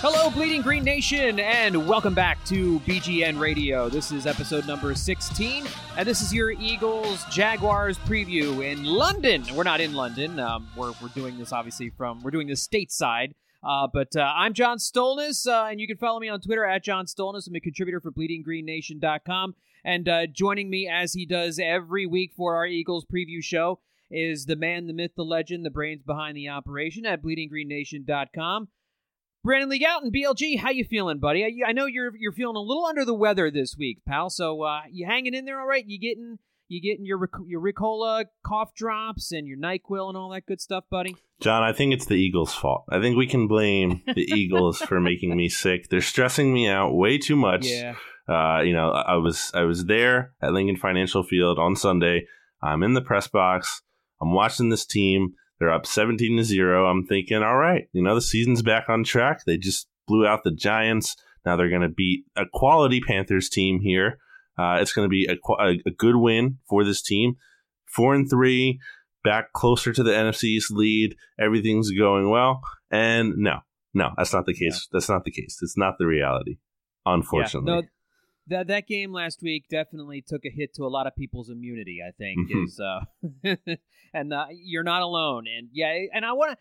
Hello, Bleeding Green Nation, and welcome back to BGN Radio. This is episode number 16, and this is your Eagles Jaguars preview in London. We're not in London. Um, we're, we're doing this obviously from, we're doing this stateside. Uh, but uh, I'm John Stolnis, uh, and you can follow me on Twitter at John Stolnis. I'm a contributor for BleedingGreenNation.com. And uh, joining me, as he does every week for our Eagles preview show, is the man, the myth, the legend, the brains behind the operation at BleedingGreenNation.com. Brandon Lee Gowton, BLG, how you feeling, buddy? I, I, know you're you're feeling a little under the weather this week, pal. So uh, you hanging in there all right? You getting you getting your your Ricola cough drops and your Nyquil and all that good stuff, buddy? John, I think it's the Eagles' fault. I think we can blame the Eagles for making me sick. They're stressing me out way too much. Yeah. Uh, you know, I was I was there at Lincoln Financial Field on Sunday. I'm in the press box. I'm watching this team. They're up 17 to 0. I'm thinking, all right, you know, the season's back on track. They just blew out the Giants. Now they're going to beat a quality Panthers team here. Uh, it's going to be a, a, a, good win for this team. Four and three, back closer to the NFC's lead. Everything's going well. And no, no, that's not the case. Yeah. That's not the case. It's not the reality, unfortunately. Yeah, no, that that game last week definitely took a hit to a lot of people's immunity. I think mm-hmm. is, uh, and uh, you're not alone. And yeah, and I want to.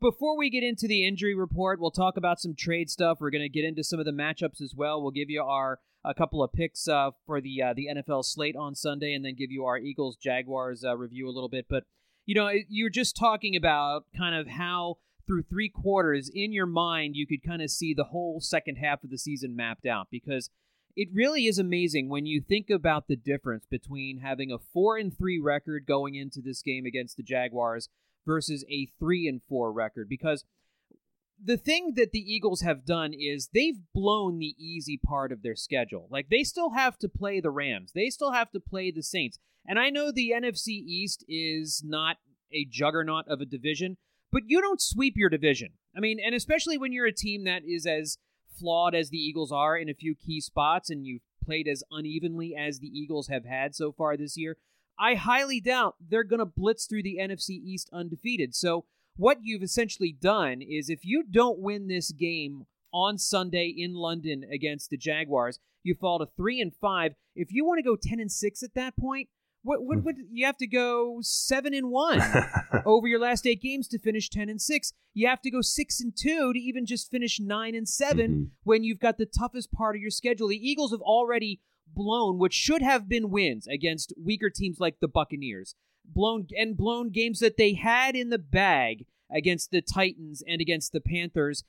Before we get into the injury report, we'll talk about some trade stuff. We're going to get into some of the matchups as well. We'll give you our a couple of picks uh, for the uh, the NFL slate on Sunday, and then give you our Eagles Jaguars uh, review a little bit. But you know, you're just talking about kind of how through three quarters in your mind you could kind of see the whole second half of the season mapped out because it really is amazing when you think about the difference between having a 4 and 3 record going into this game against the Jaguars versus a 3 and 4 record because the thing that the Eagles have done is they've blown the easy part of their schedule. Like they still have to play the Rams. They still have to play the Saints. And I know the NFC East is not a juggernaut of a division, but you don't sweep your division. I mean, and especially when you're a team that is as flawed as the Eagles are in a few key spots and you've played as unevenly as the Eagles have had so far this year, I highly doubt they're going to blitz through the NFC East undefeated. So, what you've essentially done is if you don't win this game on Sunday in London against the Jaguars, you fall to 3 and 5. If you want to go 10 and 6 at that point, what, what, what, you have to go seven and one over your last eight games to finish ten and six. You have to go six and two to even just finish nine and 7 mm-hmm. when you've got the toughest part of your schedule. The Eagles have already blown what should have been wins against weaker teams like the Buccaneers, blown and blown games that they had in the bag against the Titans and against the Panthers.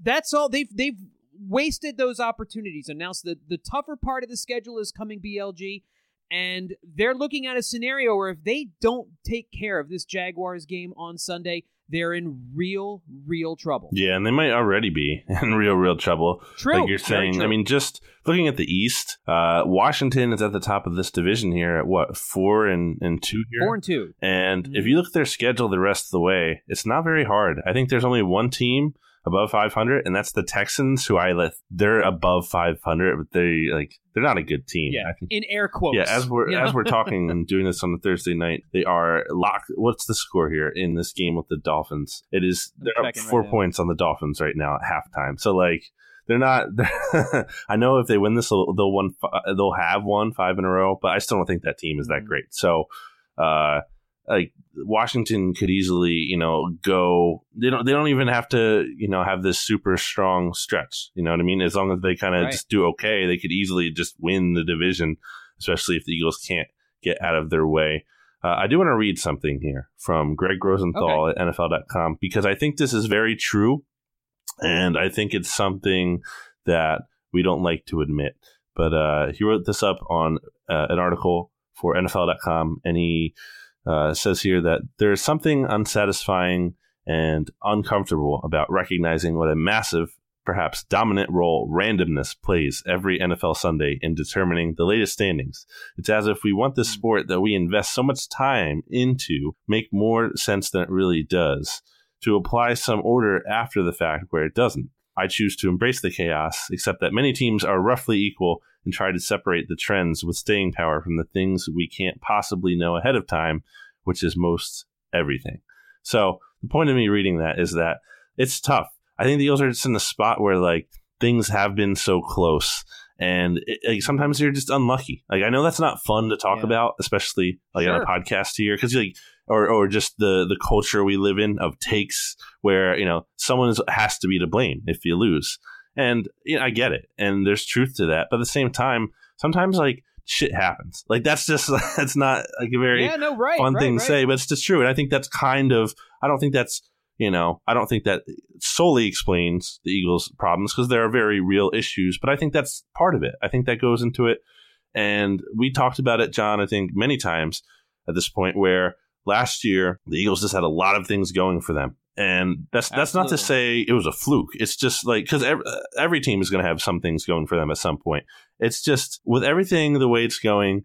That's all they've they've wasted those opportunities. And now so the, the tougher part of the schedule is coming BLG and they're looking at a scenario where if they don't take care of this Jaguars game on Sunday, they're in real, real trouble. Yeah, and they might already be in real, real trouble. True. Like you're saying. I mean, just looking at the East, uh, Washington is at the top of this division here at what, four and, and two here? Four and two. And mm-hmm. if you look at their schedule the rest of the way, it's not very hard. I think there's only one team above 500, and that's the Texans, who I let. They're above 500, but they like they're not a good team. Yeah, I think. in air quotes. Yeah, as we're you know? as we're talking and doing this on a Thursday night, they are locked. What's the score here in this game with the Dolphins? It is I'm they're up checking right four now. points on the Dolphins right now at halftime. So like they're not. They're I know if they win this, they'll they'll won fi- they'll have won five in a row, but I still don't think that team is that Mhm. great. So, uh, like Washington could easily, you know, go. They don't. They don't even have to, you know, have this super strong stretch. You know what I mean? As long as they kind of Right. just do okay, they could easily just win the division. Especially if the Eagles can't get out of their way. Uh, I do want to read something here from Greg Rosenthal at NFL.com because I think this is very true, and I think it's something that we don't like to admit. But uh, he wrote this up on uh, an article for NFL.com, and he uh, says here that there is something unsatisfying and uncomfortable about recognizing what a massive, perhaps dominant role randomness plays every NFL Sunday in determining the latest standings. It's as if we want this sport that we invest so much time into make more sense than it really does, to apply some order after the fact where it doesn't. I choose to embrace the chaos, except that many teams are roughly equal and try to separate the trends with staying power from the things we can't possibly know ahead of time, which is most everything. So the point of me reading that is that it's tough. I think the Eagles are just in the spot where like things have been so close, and it, like, sometimes you're just unlucky. Like I know that's not fun to talk Yeah. about, especially like on a podcast here, because like or or just the the culture we live in of takes where you know someone has to be to blame if you lose, and you know, I get it, and there's truth to that, but at the same time, sometimes like shit happens. Like that's just that's not like a very yeah, no, right, fun right, thing right. to say, but it's just true. And I think that's kind of, I don't think that's, you know, I don't think that solely explains the Eagles' problems because there are very real issues, but I think that's part of it. I think that goes into it. And we talked about it, John, I think many times at this point where last year the Eagles just had a lot of things going for them. And that's that's not to say it was a fluke. It's just like because every, uh, every team is going to have some things going for them at some point. It's just with everything the way it's going,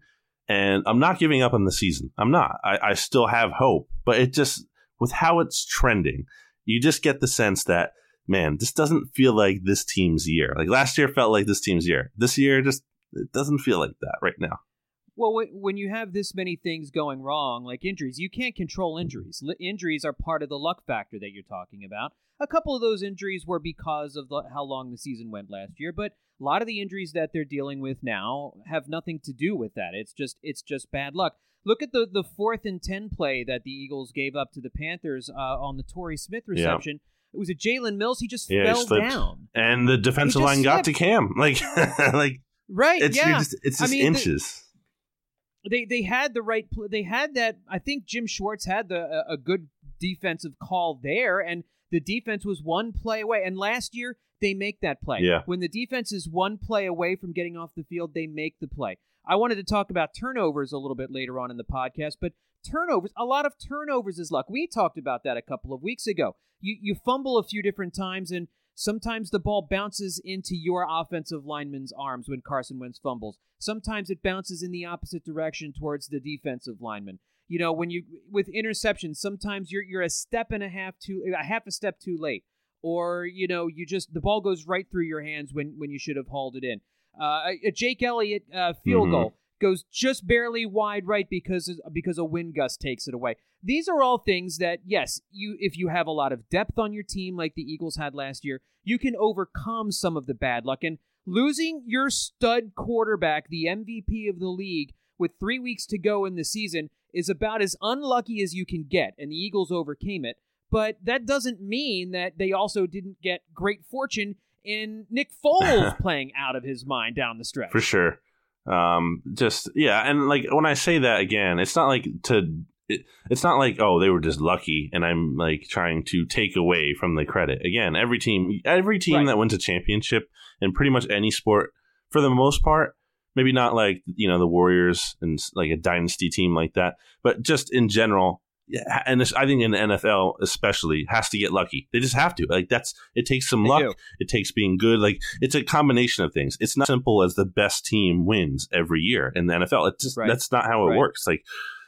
and I'm not giving up on the season. I'm not. I, I still have hope, but it just with how it's trending, you just get the sense that man, this doesn't feel like this team's year. Like last year felt like this team's year. This year just it doesn't feel like that right now. Well, wh- when you have this many things going wrong, like injuries, you can't control injuries. Injuries are part of the luck factor that you're talking about. A couple of those injuries were because of the, how long the season went last year, but a lot of the injuries that they're dealing with now have nothing to do with that. It's just it's just bad luck. Look at the the fourth and ten play that the Eagles gave up to the Panthers uh, on the Torrey Smith reception. It was a Jalen Mills. He just Yeah, fell slipped. down. And the defensive line got to. Cam. Like like Right? it's yeah. just, it's I just mean, the- inches. They they had the right they had that I think Jim Schwartz had the a, a good defensive call there and the defense was one play away and last year they make that play. Yeah. When the defense is one play away from getting off the field, they make the play. I wanted to talk about turnovers a little bit later on in the podcast, but turnovers, a lot of turnovers is luck. We talked about that a couple of weeks ago. You you fumble a few different times and Sometimes the ball bounces into your offensive lineman's arms when Carson Wentz fumbles. Sometimes it bounces in the opposite direction towards the defensive lineman. You know, when you with interceptions, sometimes you're you're a step and a half too a half a step too late, or you know you just the ball goes right through your hands when when you should have hauled it in. Uh, a, Jake Elliott uh, field Mhm. goal goes just barely wide right because because a wind gust takes it away. These are all things that yes, you if you have a lot of depth on your team like the Eagles had last year, you can overcome some of the bad luck and losing your stud quarterback, the MVP of the league with 3 weeks to go in the season is about as unlucky as you can get and the Eagles overcame it. But that doesn't mean that they also didn't get great fortune in Nick Foles playing out of his mind down the stretch. for sure. Um, just yeah, and like when I say that again, it's not like to. It, it's not like oh they were just lucky, and I'm like trying to take away from the credit. Again, every team, every team Right. that wins a championship in pretty much any sport, for the most part, maybe not like you know the Warriors and like a dynasty team like that, but just in general. Yeah, and this, I think in the NFL especially has to get lucky. They just have to. Like that's it takes some They luck. do. It takes being good. Like it's a combination of things. It's not simple as the best team wins every year in the NFL. It's just Right. that's not how it Right. works. Like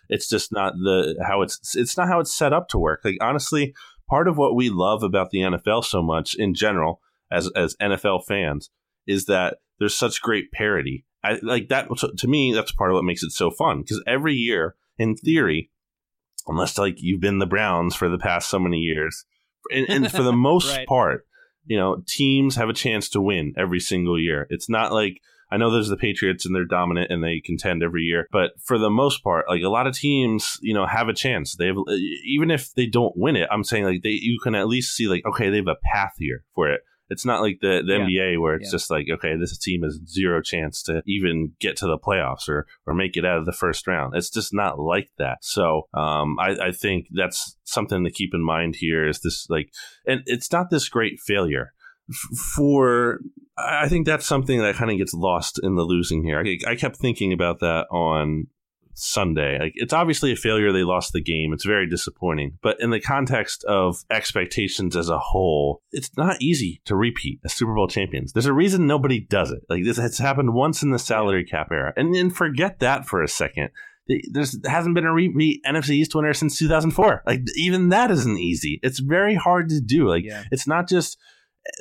it's just not the how it's it's not how it's set up to work. Like honestly, part of what we love about the NFL so much in general as as NFL fans is that there's such great parity. I like that to me that's part of what makes it so fun because every year in theory unless like you've been the Browns for the past so many years and, and for the most Right. part you know teams have a chance to win every single year. It's not like I know there's the Patriots and they're dominant and they contend every year, but for the most part, like a lot of teams, you know, have a chance. They have even if they don't win it. I'm saying like they you can at least see like okay, they have a path here for it. It's not like the, the Yeah. NBA where it's Yeah. just like okay, this team has zero chance to even get to the playoffs or or make it out of the first round. It's just not like that. So um, I, I think that's something to keep in mind here. Is this like, and it's not this great failure for I think that's something that kind of gets lost in the losing here. I, I kept thinking about that on Sunday. Like it's obviously a failure they lost the game. It's very disappointing. But in the context of expectations as a whole, it's not easy to repeat as Super Bowl champions. There's a reason nobody does it. Like this has happened once in the salary cap era. And then forget that for a second. There's hasn't been a repeat NFC East winner since 2004. Like even that isn't easy. It's very hard to do. Like Yeah. it's not just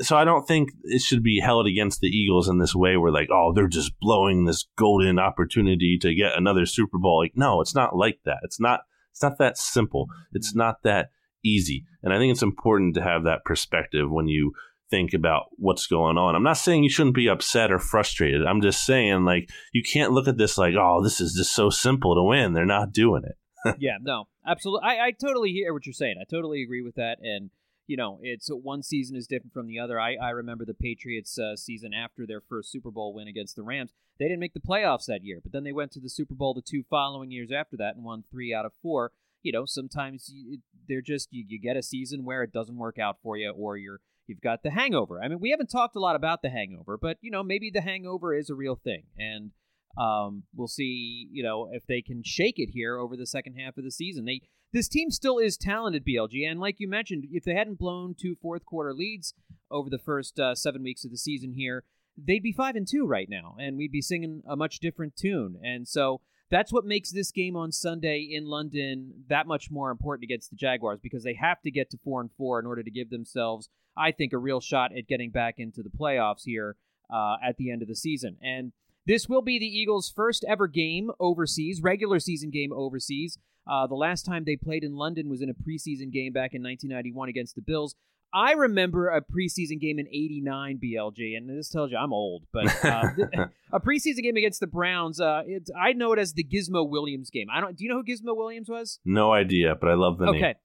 so I don't think it should be held against the Eagles in this way where like, oh, they're just blowing this golden opportunity to get another Super Bowl. Like, no, it's not like that. It's not it's not that simple. It's not that easy. And I think it's important to have that perspective when you think about what's going on. I'm not saying you shouldn't be upset or frustrated. I'm just saying like you can't look at this like, oh, this is just so simple to win. They're not doing it. yeah, no, absolutely. I, I totally hear what you're saying. I totally agree with that. And you know, it's one season is different from the other. I, I remember the Patriots uh, season after their first Super Bowl win against the Rams. They didn't make the playoffs that year, but then they went to the Super Bowl the two following years after that and won three out of four. You know, sometimes you, they're just you, you get a season where it doesn't work out for you, or you're you've got the hangover. I mean, we haven't talked a lot about the hangover, but you know, maybe the hangover is a real thing, and um, we'll see. You know, if they can shake it here over the second half of the season, they this team still is talented, BLG, and like you mentioned, if they hadn't blown two fourth quarter leads over the first uh, seven weeks of the season here, they'd be five and two right now, and we'd be singing a much different tune. And so that's what makes this game on Sunday in London that much more important against the Jaguars because they have to get to four and four in order to give themselves, I think, a real shot at getting back into the playoffs here uh, at the end of the season. And this will be the Eagles' first ever game overseas, regular season game overseas. Uh, the last time they played in London was in a preseason game back in 1991 against the Bills. I remember a preseason game in '89 BLG, and this tells you I'm old. But uh, a preseason game against the Browns, uh, it's, I know it as the Gizmo Williams game. I don't. Do you know who Gizmo Williams was? No idea, but I love the name. Okay,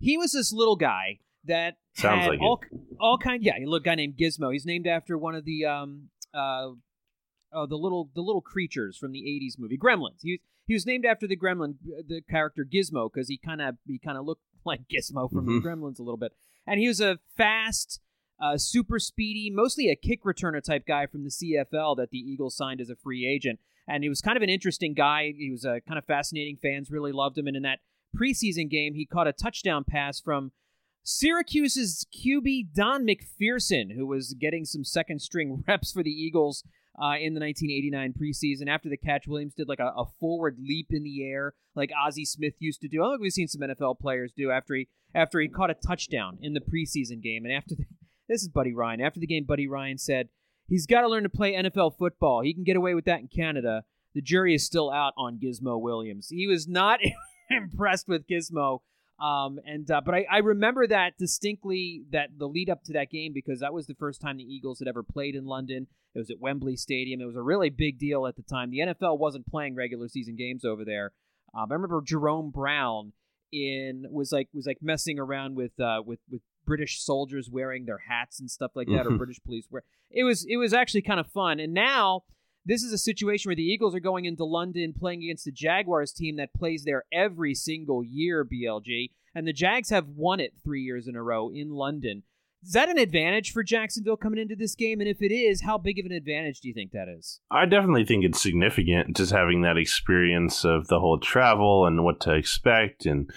he was this little guy that Sounds like it. all all kind. Yeah, a little guy named Gizmo. He's named after one of the um uh oh the little the little creatures from the '80s movie Gremlins. He he was named after the Gremlin the character Gizmo because he kind of he kind of looked like Gizmo from Mhm. the Gremlins a little bit, and he was a fast. Uh, super speedy, mostly a kick returner type guy from the CFL that the Eagles signed as a free agent. And he was kind of an interesting guy. He was uh, kind of fascinating. Fans really loved him. And in that preseason game, he caught a touchdown pass from Syracuse's QB Don McPherson, who was getting some second string reps for the Eagles uh, in the 1989 preseason. After the catch, Williams did like a, a forward leap in the air, like Ozzie Smith used to do. I think we've seen some NFL players do after he after he caught a touchdown in the preseason game. And after the, this is Buddy Ryan. After the game, Buddy Ryan said he's got to learn to play NFL football. He can get away with that in Canada. The jury is still out on Gizmo Williams. He was not impressed with Gizmo. Um, and uh, but I, I remember that distinctly that the lead up to that game because that was the first time the Eagles had ever played in London. It was at Wembley Stadium. It was a really big deal at the time. The NFL wasn't playing regular season games over there. Um, I remember Jerome Brown in was like was like messing around with uh, with with British soldiers wearing their hats and stuff like that, or Mhm. British police wear. It was it was actually kind of fun. And now this is a situation where the Eagles are going into London playing against the Jaguars team that plays there every single year, BLG. And the Jags have won it three years in a row in London. Is that an advantage for Jacksonville coming into this game? And if it is, how big of an advantage do you think that is? I definitely think it's significant just having that experience of the whole travel and what to expect and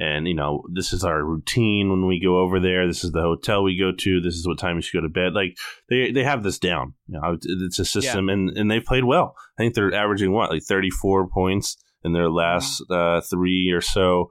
and you know this is our routine when we go over there. This is the hotel we go to. This is what time we should go to bed. Like they they have this down. You know it's a system and and they've played well. I think they're averaging what like 34 points in their last uh, three or so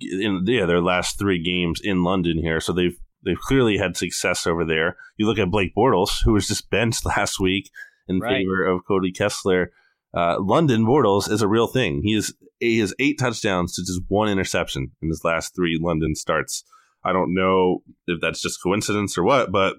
in yeah their last three games in London here, so they've they've clearly had success over there. You look at Blake Bortles, who was just benched last week in right. favor of Cody Kessler. Uh, London Bortles is a real thing. He is he has eight touchdowns to just one interception in his last three London starts. I don't know if that's just coincidence or what, but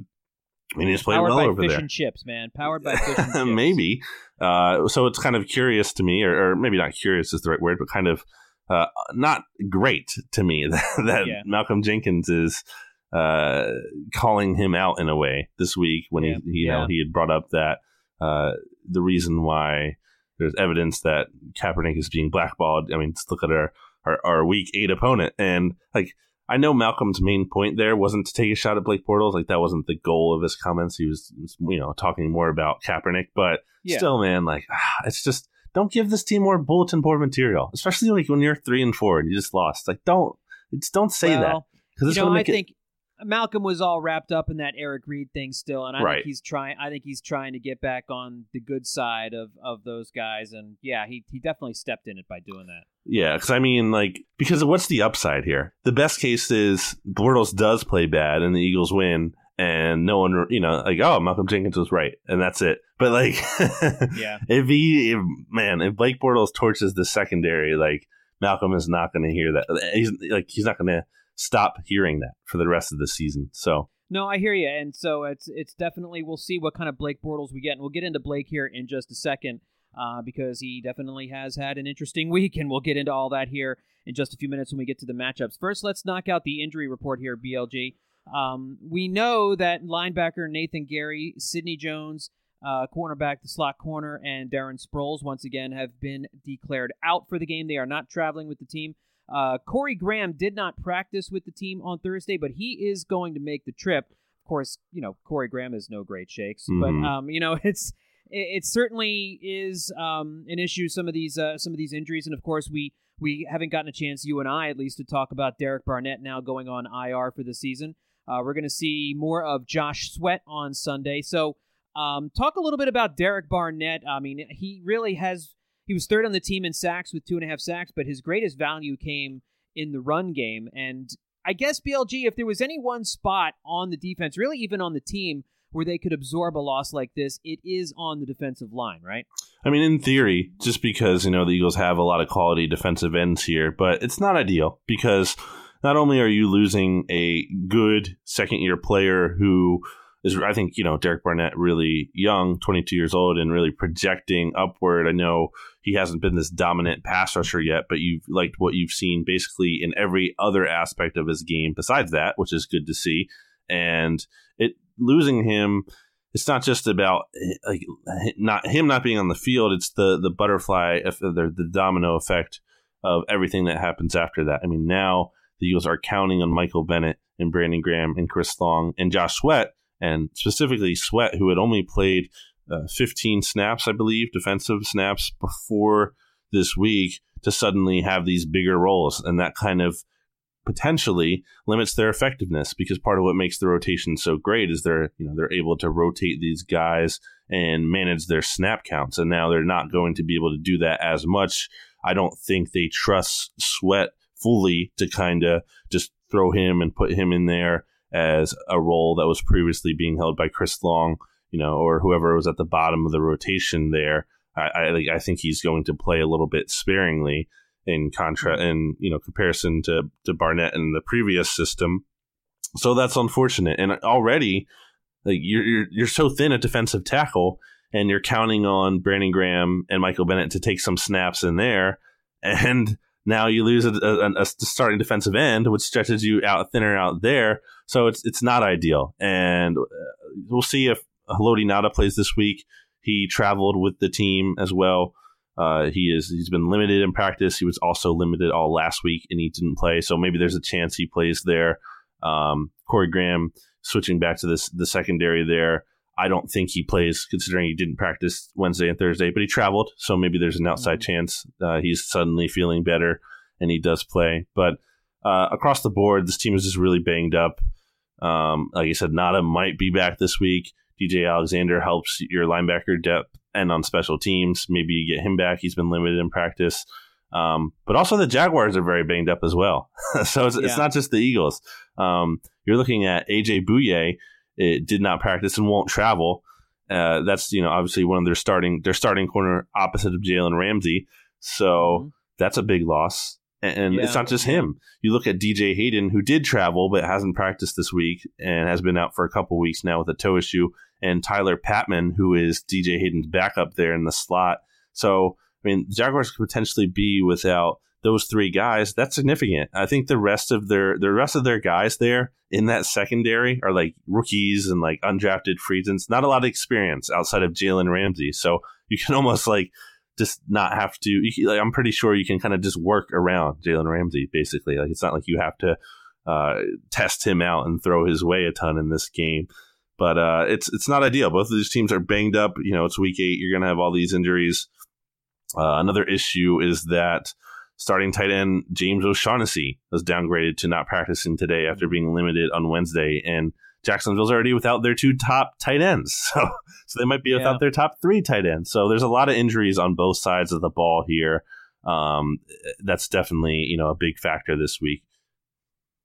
I mean, he's played Powered well over fish there. and chips, man. Powered by fish and chips. maybe. Uh, so it's kind of curious to me, or, or, maybe not curious is the right word, but kind of uh, not great to me that, that yeah. Malcolm Jenkins is uh, calling him out in a way this week when yeah. he, you yeah. know, he had brought up that uh, the reason why there's evidence that Kaepernick is being blackballed. I mean, let's look at our, our, our week eight opponent and like I know Malcolm's main point there wasn't to take a shot at Blake Bortles. Like that wasn't the goal of his comments. He was, you know, talking more about Kaepernick. But yeah. still, man, like ah, it's just don't give this team more bulletin board material, especially like when you're three and four and you just lost. Like don't, just don't say well, that because you know, I think Malcolm was all wrapped up in that Eric Reid thing still, and I right. think he's trying. I think he's trying to get back on the good side of of those guys, and yeah, he he definitely stepped in it by doing that. Yeah, because I mean, like, because what's the upside here? The best case is Bortles does play bad and the Eagles win, and no one, you know, like, oh, Malcolm Jenkins was right, and that's it. But like, yeah, if he, if, man, if Blake Bortles torches the secondary, like Malcolm is not going to hear that. He's like, he's not going to stop hearing that for the rest of the season. So. No, I hear you, and so it's it's definitely we'll see what kind of Blake Bortles we get, and we'll get into Blake here in just a second uh, because he definitely has had an interesting week, and we'll get into all that here in just a few minutes when we get to the matchups. First, let's knock out the injury report here, BLG. Um, we know that linebacker Nathan Gerry, Sidney Jones, uh, cornerback, the slot corner, and Darren Sproles once again have been declared out for the game. They are not traveling with the team. Uh, Corey Graham did not practice with the team on Thursday, but he is going to make the trip. Of course, you know Corey Graham is no great shakes, mm-hmm. but um, you know it's it, it certainly is um, an issue. Some of these uh, some of these injuries, and of course we we haven't gotten a chance, you and I at least, to talk about Derek Barnett now going on IR for the season. Uh, we're going to see more of Josh Sweat on Sunday. So, um, talk a little bit about Derek Barnett. I mean, he really has. He was third on the team in sacks with two and a half sacks, but his greatest value came in the run game. And I guess BLG, if there was any one spot on the defense, really even on the team, where they could absorb a loss like this, it is on the defensive line, right? I mean, in theory, just because, you know, the Eagles have a lot of quality defensive ends here, but it's not ideal because not only are you losing a good second year player who is, I think, you know, Derek Barnett really young, 22 years old, and really projecting upward. I know he hasn't been this dominant pass rusher yet, but you've liked what you've seen basically in every other aspect of his game besides that, which is good to see. And it losing him, it's not just about like not him not being on the field. It's the the butterfly, the, the domino effect of everything that happens after that. I mean, now the Eagles are counting on Michael Bennett and Brandon Graham and Chris Long and Josh Sweat, and specifically Sweat, who had only played uh, 15 snaps, I believe, defensive snaps before this week, to suddenly have these bigger roles, and that kind of potentially limits their effectiveness because part of what makes the rotation so great is they're you know they're able to rotate these guys and manage their snap counts and now they're not going to be able to do that as much. I don't think they trust sweat fully to kind of just throw him and put him in there as a role that was previously being held by chris long you know or whoever was at the bottom of the rotation there i i, I think he's going to play a little bit sparingly in contra in you know comparison to to Barnett in the previous system. So that's unfortunate. And already, like you're you're, you're so thin at defensive tackle, and you're counting on Brandon Graham and Michael Bennett to take some snaps in there, and now you lose a, a, a starting defensive end, which stretches you out thinner out there. So it's it's not ideal. And uh, we'll see if Haloti Ngata plays this week. He traveled with the team as well. Uh, he is he's been limited in practice. He was also limited all last week, and he didn't play. So maybe there's a chance he plays there. Um, Corey Graham switching back to this the secondary there. I don't think he plays, considering he didn't practice Wednesday and Thursday, but he traveled, so maybe there's an outside mm-hmm. chance uh, he's suddenly feeling better and he does play. But uh, across the board, this team is just really banged up. Um, like I said, Ngata might be back this week. DJ Alexander helps your linebacker depth and on special teams. Maybe you get him back. He's been limited in practice. Um, but also the Jaguars are very banged up as well. so it's, Yeah. it's not just the Eagles. Um, you're looking at AJ Bouye. It did not practice and won't travel. Uh, that's you know obviously one of their starting their starting corner opposite of Jalen Ramsey. So Mhm. that's a big loss. And, and it's not just him. You look at DJ Hayden, who did travel but hasn't practiced this week and has been out for a couple weeks now with a toe issue, and Tyler Patmon, who is DJ Hayden's backup there in the slot. So I mean, the Jaguars could potentially be without those three guys. That's significant. I think the rest of their the rest of their guys there in that secondary are like rookies and like undrafted free agents. Not a lot of experience outside of Jalen Ramsey. So you can almost like just not have to. You, like, I'm pretty sure you can kind of just work around Jalen Ramsey. Basically, like it's not like you have to uh, test him out and throw his way a ton in this game. But uh, it's it's not ideal. Both of these teams are banged up. You know, it's week eight. You're going to have all these injuries. Uh, another issue is that starting tight end James O'Shaughnessy was downgraded to not practicing today after being limited on Wednesday, and Jacksonville's already without their two top tight ends, so so they might be without Yeah. their top three tight ends. So there's a lot of injuries on both sides of the ball here. Um, that's definitely you know a big factor this week.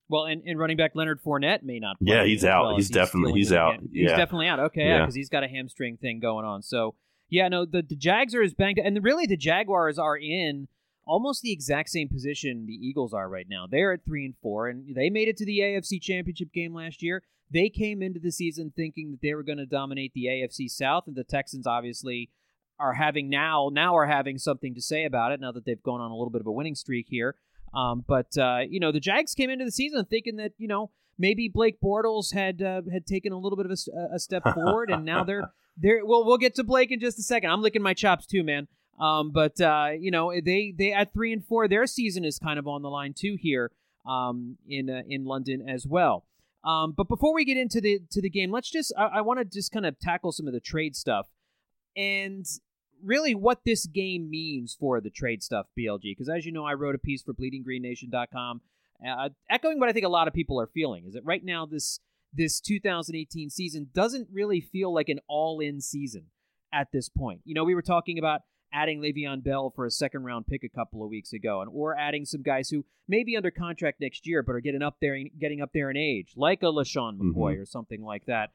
Well, and, and running back Leonard Fournette may not. Play Yeah, he's out. well He's as definitely- he's out. again. He's definitely out. Okay, yeah, Yeah. because he's got a hamstring thing going on. So yeah, no, the the Jags are as banged, and really the Jaguars are in almost the exact same position the Eagles are right now. They're at three and four, and they made it to the AFC Championship game last year. They came into the season thinking that they were going to dominate the AFC South, and the Texans obviously are having now now are having something to say about it now that they've gone on a little bit of a winning streak here. Um, but uh, you know, the Jags came into the season thinking that you know maybe Blake Bortles had uh, had taken a little bit of a step forward, and now they're they're well. We'll get to Blake in just a second. I'm licking my chops too, man. Um, but uh, you know, they they at three and four, their season is kind of on the line too here um, in uh, in London as well. Um, but before we get into the to the game, let's just I, I want to just kind of tackle some of the trade stuff and really what this game means for the trade stuff, BLG. Because as you know, I wrote a piece for BleedingGreenNation.com, uh, echoing what I think a lot of people are feeling. Is that right now this this 2018 season doesn't really feel like an all-in season at this point. You know, we were talking about adding Le'Veon Bell for a second round pick a couple of weeks ago, and or adding some guys who may be under contract next year but are getting up there getting up there in age, like a LeSean mm-hmm. McCoy or something like that,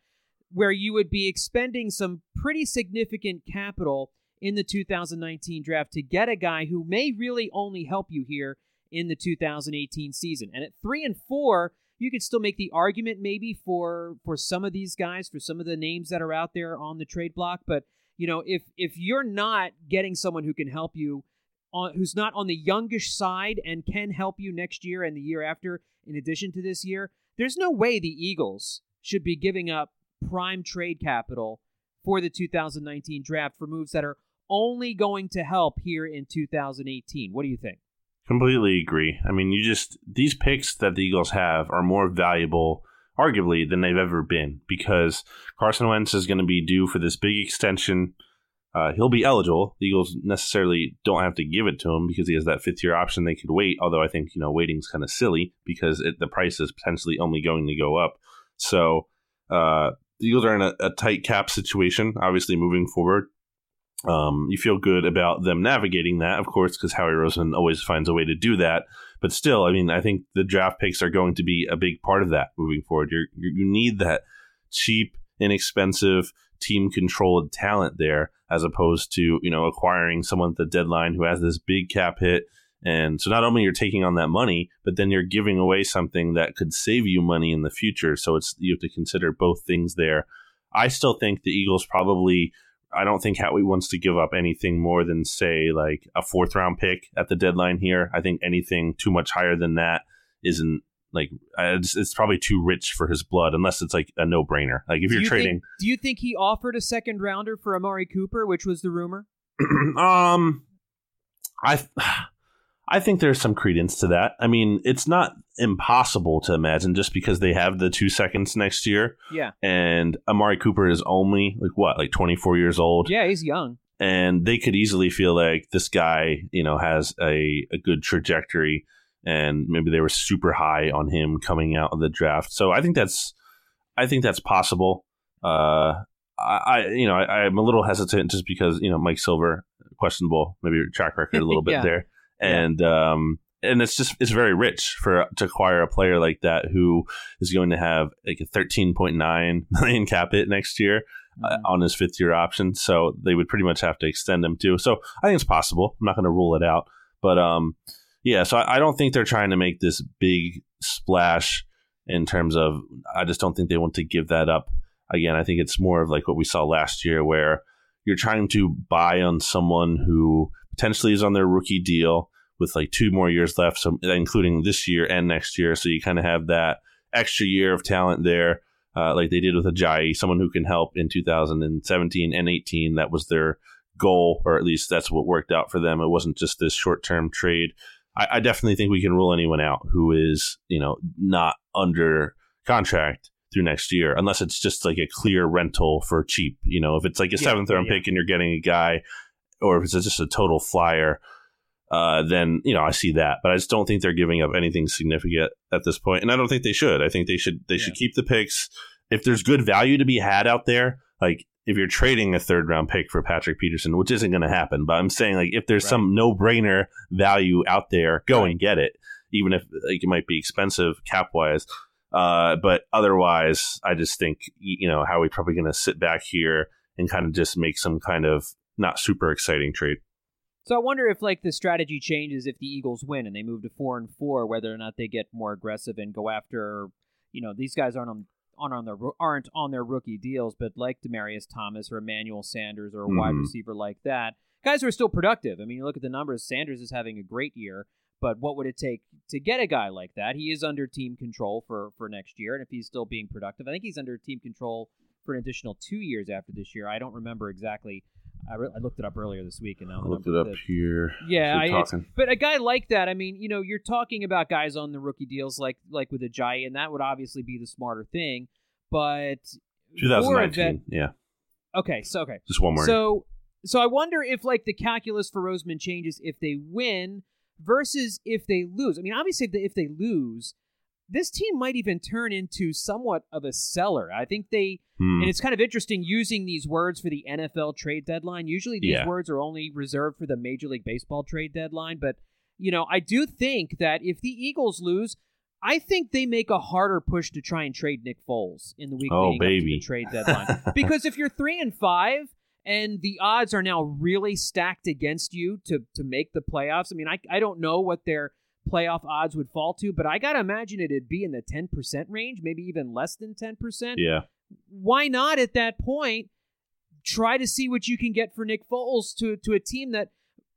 where you would be expending some pretty significant capital in the 2019 draft to get a guy who may really only help you here in the 2018 season. And at three and four, you could still make the argument maybe for for some of these guys, for some of the names that are out there on the trade block. But you know, if if you're not getting someone who can help you, on who's not on the youngish side and can help you next year and the year after, in addition to this year, there's no way the Eagles should be giving up prime trade capital for the 2019 draft for moves that are only going to help here in 2018. What do you think? Completely agree. I mean, you just these picks that the Eagles have are more valuable, arguably, than they've ever been because Carson Wentz is going to be due for this big extension. Uh, he'll be eligible. The Eagles necessarily don't have to give it to him because he has that fifth year option. They could wait, although I think you know waiting's kind of silly because it, the price is potentially only going to go up. So uh, the Eagles are in a, a tight cap situation, obviously moving forward. Um, you feel good about them navigating that, of course, because Howie Roseman always finds a way to do that. But still, I mean, I think the draft picks are going to be a big part of that moving forward. You you need that cheap, inexpensive, team controlled talent there, as opposed to you know acquiring someone at the deadline who has this big cap hit. And so not only you're taking on that money, but then you're giving away something that could save you money in the future. So it's you have to consider both things there. I still think the Eagles probably I don't think Howie wants to give up anything more than say like a fourth round pick at the deadline here. I think anything too much higher than that isn't like it's, it's probably too rich for his blood unless it's like a no brainer. Like if Do you're you trading, think, do you think he offered a second rounder for Amari Cooper, which was the rumor? um, I I think there's some credence to that. I mean, it's not impossible to imagine just because they have the two seconds next year, Yeah, and Amari Cooper is only like what, like 24 years old. yeah, he's young. and they could easily feel like this guy, you know, has a, a good trajectory, and maybe they were super high on him coming out of the draft. So I think that's, I think that's possible. Uh, I, I you know, I, I'm a little hesitant just because you know Mike Silver questionable, maybe track record a little bit Yeah. there, and um, and it's just it's very rich for to acquire a player like that who is going to have like a 13.9 million cap hit next year uh, Mhm. on his fifth year option. So they would pretty much have to extend him too. So I think it's possible. I'm not going to rule it out, but um, yeah. So I, I don't think they're trying to make this big splash in terms of. I just don't think they want to give that up. Again, I think it's more of like what we saw last year, where you're trying to buy on someone who potentially is on their rookie deal with like two more years left, so including this year and next year. So you kind of have that extra year of talent there, uh, like they did with Ajayi, someone who can help in 2017 and 18. That was their goal, or at least that's what worked out for them. It wasn't just this short term trade. I, I definitely think we can rule anyone out who is, you know, not under contract through next year, unless it's just like a clear rental for cheap. You know, if it's like a Yeah, seventh round yeah. pick and you're getting a guy, or if it's just a total flyer, uh, then you know I see that. But I just don't think they're giving up anything significant at this point, and I don't think they should. I think they should they should keep the picks. If there's good value to be had out there, like if you're trading a third round pick for Patrick Peterson, which isn't going to happen, but I'm saying like if there's Right. some no brainer value out there, go Right. and get it, even if like it might be expensive cap wise. Uh, but otherwise, I just think you know Howie probably going to sit back here and kind of just make some kind of not super exciting trade. So I wonder if like the strategy changes if the Eagles win and they move to four and four, whether or not they get more aggressive and go after, you know, these guys aren't on aren't on their aren't on their rookie deals, but like Demaryius Thomas or Emmanuel Sanders or a wide Mhm. receiver like that, guys who are still productive. I mean, you look at the numbers. Sanders is having a great year, but what would it take to get a guy like that? He is under team control for for next year, and if he's still being productive, I think he's under team control for an additional two years after this year. I don't remember exactly. I, re- I looked it up earlier this week, and now I looked it up the- here. yeah, I, but a guy like that, I mean, you know, you're talking about guys on the rookie deals like like with Ajayi, and that would obviously be the smarter thing. But for a vet- 2019. Yeah, okay, so okay, just one more. so so I wonder if like the calculus for Roseman changes if they win versus if they lose. I mean, obviously, if they, if they lose, this team might even turn into somewhat of a seller. I think they Hmm. and it's kind of interesting using these words for the NFL trade deadline. Usually these Yeah. words are only reserved for the Major League Baseball trade deadline, but you know, I do think that if the Eagles lose, I think they make a harder push to try and trade Nick Foles in the week Oh, leading up to baby. the trade deadline. because if you're 3 and 5 and the odds are now really stacked against you to to make the playoffs. I mean, I I don't know what their playoff odds would fall to, but I got to imagine it'd be in the 10% range, maybe even less than 10% yeah, why not at that point try to see what you can get for Nick Foles to to a team that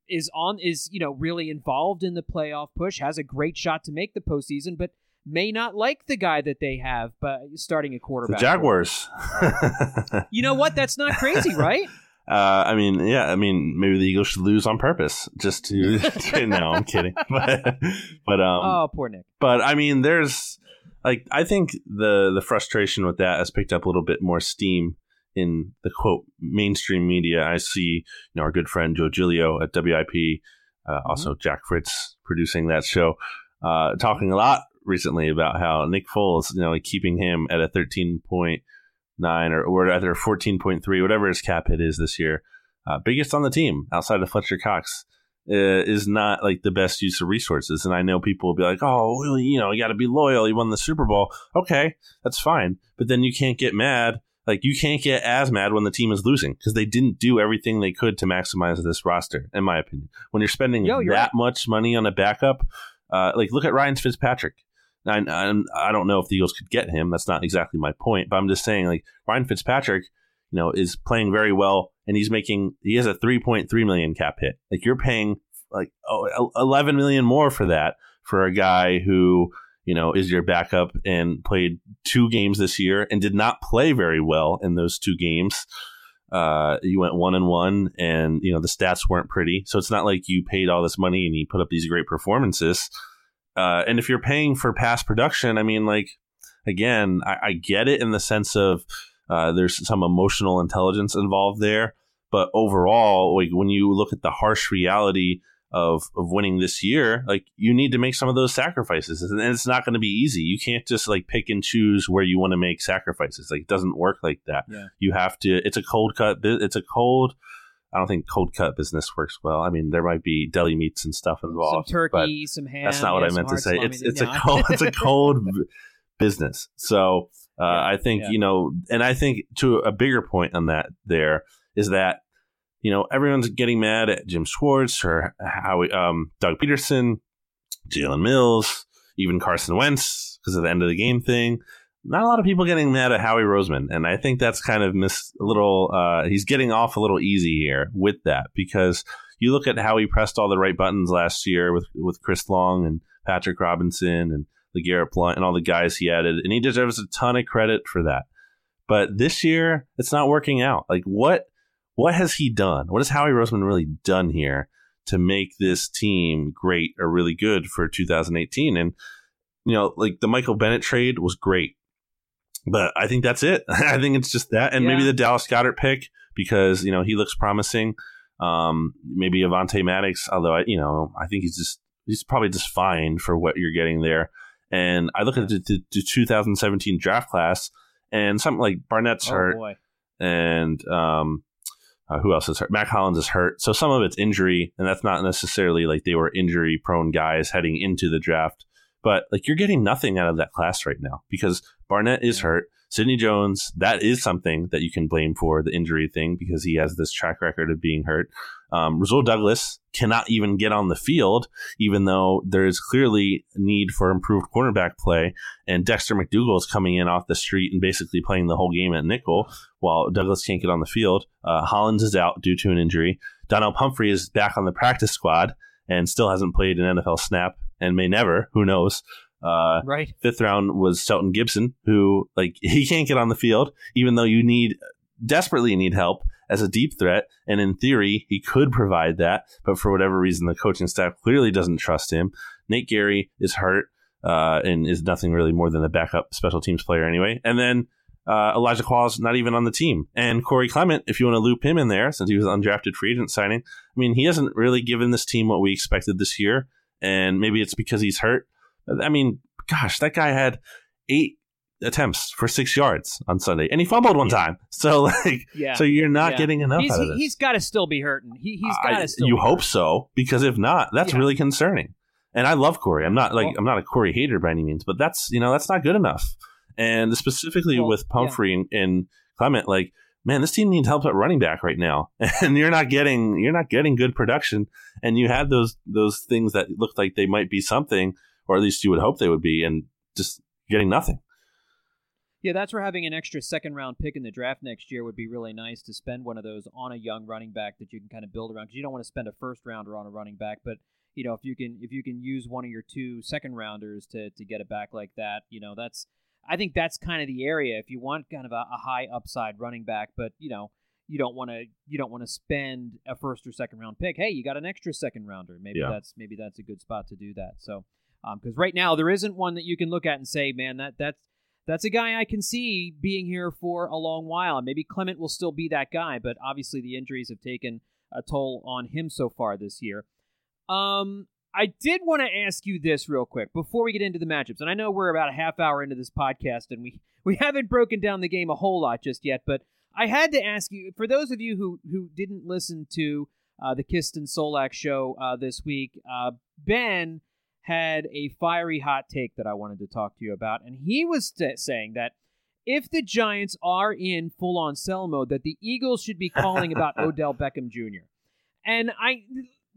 is on is you know really involved in the playoff push, has a great shot to make the postseason, but may not like the guy that they have, but starting a the quarterback. Jaguars. You know what? That's not crazy, right? Uh, I mean, yeah, I mean, maybe the Eagles should lose on purpose just to. no, I'm kidding, but but um, oh, poor Nick. but I mean, there's like I think the the frustration with that has picked up a little bit more steam in the quote mainstream media. I see, you know, our good friend Joe Giglio at WIP, uh, also Jack Fritz producing that show, uh, talking a lot recently about how Nick Foles, you know, like keeping him at a thirteen point nine or, or rather point three, whatever his cap hit is this year, uh, biggest on the team outside of Fletcher Cox uh, is not like the best use of resources. And I know people will be like, oh, well, you know, you got to be loyal. You won the Super Bowl. Okay, that's fine. But then you can't get mad. Like, you can't get as mad when the team is losing because they didn't do everything they could to maximize this roster, in my opinion. When you're spending Yo, that you're right. much money on a backup, uh, like, look at Ryan Fitzpatrick. I, I, I don't know if the Eagles could get him. That's not exactly my point. But I'm just saying, like, Ryan Fitzpatrick you know, is playing very well, and he's making he has a 3.3 million cap hit. Like you're paying like oh, 11 million more for that for a guy who you know is your backup and played two games this year and did not play very well in those two games. Uh, you went one and one, and you know the stats weren't pretty. So it's not like you paid all this money and you put up these great performances. Uh, and if you're paying for past production, I mean, like again, I, I get it in the sense of uh, there's some emotional intelligence involved there. But overall, like when you look at the harsh reality of of winning this year, like you need to make some of those sacrifices, and it's not going to be easy. You can't just like pick and choose where you want to make sacrifices. Like it doesn't work like that. Yeah. You have to. It's a cold cut. It's a cold I don't think cold cut business works well. I mean, there might be deli meats and stuff involved. Some turkey, some ham. That's not what yeah, I meant to say. It's it's No, a cold it's a cold business. So uh, Yeah, I think yeah. you know, and I think to a bigger point on that there is that you know everyone's getting mad at Jim Schwartz or how um, Doug Pederson, Jalen Mills, even Carson Wentz because of the end of the game thing. Not a lot of people getting mad at Howie Roseman, and I think that's kind of miss a little. Uh, he's getting off a little easy here with that because you look at how he pressed all the right buttons last year with with Chris Long and Patrick Robinson and LeGarrette Blunt and all the guys he added, and he deserves a ton of credit for that. But this year, it's not working out. Like what what has he done? What has Howie Roseman really done here to make this team great or really good for 2018? And you know, like the Michael Bennett trade was great, but I think that's it. I think it's just that, and maybe the Dallas Goedert pick because you know he looks promising. Um, maybe Avonte Maddox, although I, you know, I think he's just he's probably just fine for what you're getting there. And I look at the, the, the 2017 draft class, and something like Barnett's Oh hurt, boy. and um, uh, who else is hurt? Mack Hollins is hurt. So some of it's injury, and that's not necessarily like they were injury prone guys heading into the draft. But like you're getting nothing out of that class right now because Barnett is hurt. Sidney Jones, that is something that you can blame for the injury thing because he has this track record of being hurt. Um, Douglas cannot even get on the field, even though there is clearly a need for improved cornerback play. And Dexter McDougle is coming in off the street and basically playing the whole game at nickel while Douglas can't get on the field. Uh, Hollins is out due to an injury. Donnel Pumphrey is back on the practice squad and still hasn't played an NFL snap and may never. Who knows? Uh, Right. fifth round was Shelton Gibson, who like he can't get on the field, even though you need desperately need help as a deep threat. And in theory, he could provide that, but for whatever reason, the coaching staff clearly doesn't trust him. Nate Gerry is hurt uh, and is nothing really more than a backup special teams player anyway. And then uh, Elijah Qualls not even on the team, and Corey Clement, if you want to loop him in there, since he was undrafted free agent signing. I mean, he hasn't really given this team what we expected this year, and maybe it's because he's hurt. I mean, gosh, that guy had eight attempts for six yards on Sunday, and he fumbled one time. So like, Yeah. so you're not Yeah. getting enough he's, out of this. he's got to still be hurting. He, he's got to still. you hope hurting. so, because if not, that's Yeah. really concerning. And I love Corey. I'm not like Well- I'm not a Corey hater by any means, but that's you know that's not good enough. And specifically Well, with Pumphrey and, and Clement, like man, this team needs help at running back right now, and you're not getting you're not getting good production. And you had those those things that looked like they might be something, or at least you would hope they would be, and just getting nothing. Yeah, that's where having an extra second round pick in the draft next year would be really nice to spend one of those on a young running back that you can kind of build around because you don't want to spend a first rounder on a running back, but you know if you can if you can use one of your two second rounders to to get a back like that, you know that's I think that's kind of the area if you want kind of a, a high upside running back, but you know you don't want to you don't want to spend a first or second round pick. Hey, you got an extra second rounder. Maybe Yeah. that's maybe that's a good spot to do that. So because right now there isn't one that you can look at and say, man, that that's that's a guy I can see being here for a long while. And maybe Clement will still be that guy, but obviously the injuries have taken a toll on him so far this year. Um, I did want to ask you this real quick before we get into the matchups, and I know we're about a half hour into this podcast, and we we haven't broken down the game a whole lot just yet, but I had to ask you for those of you who who didn't listen to uh, the Kist and Solak show uh, this week, uh, Ben had a fiery hot take that I wanted to talk to you about, and he was t- saying that if the Giants are in full on sell mode, that the Eagles should be calling about Odell Beckham Jr. And I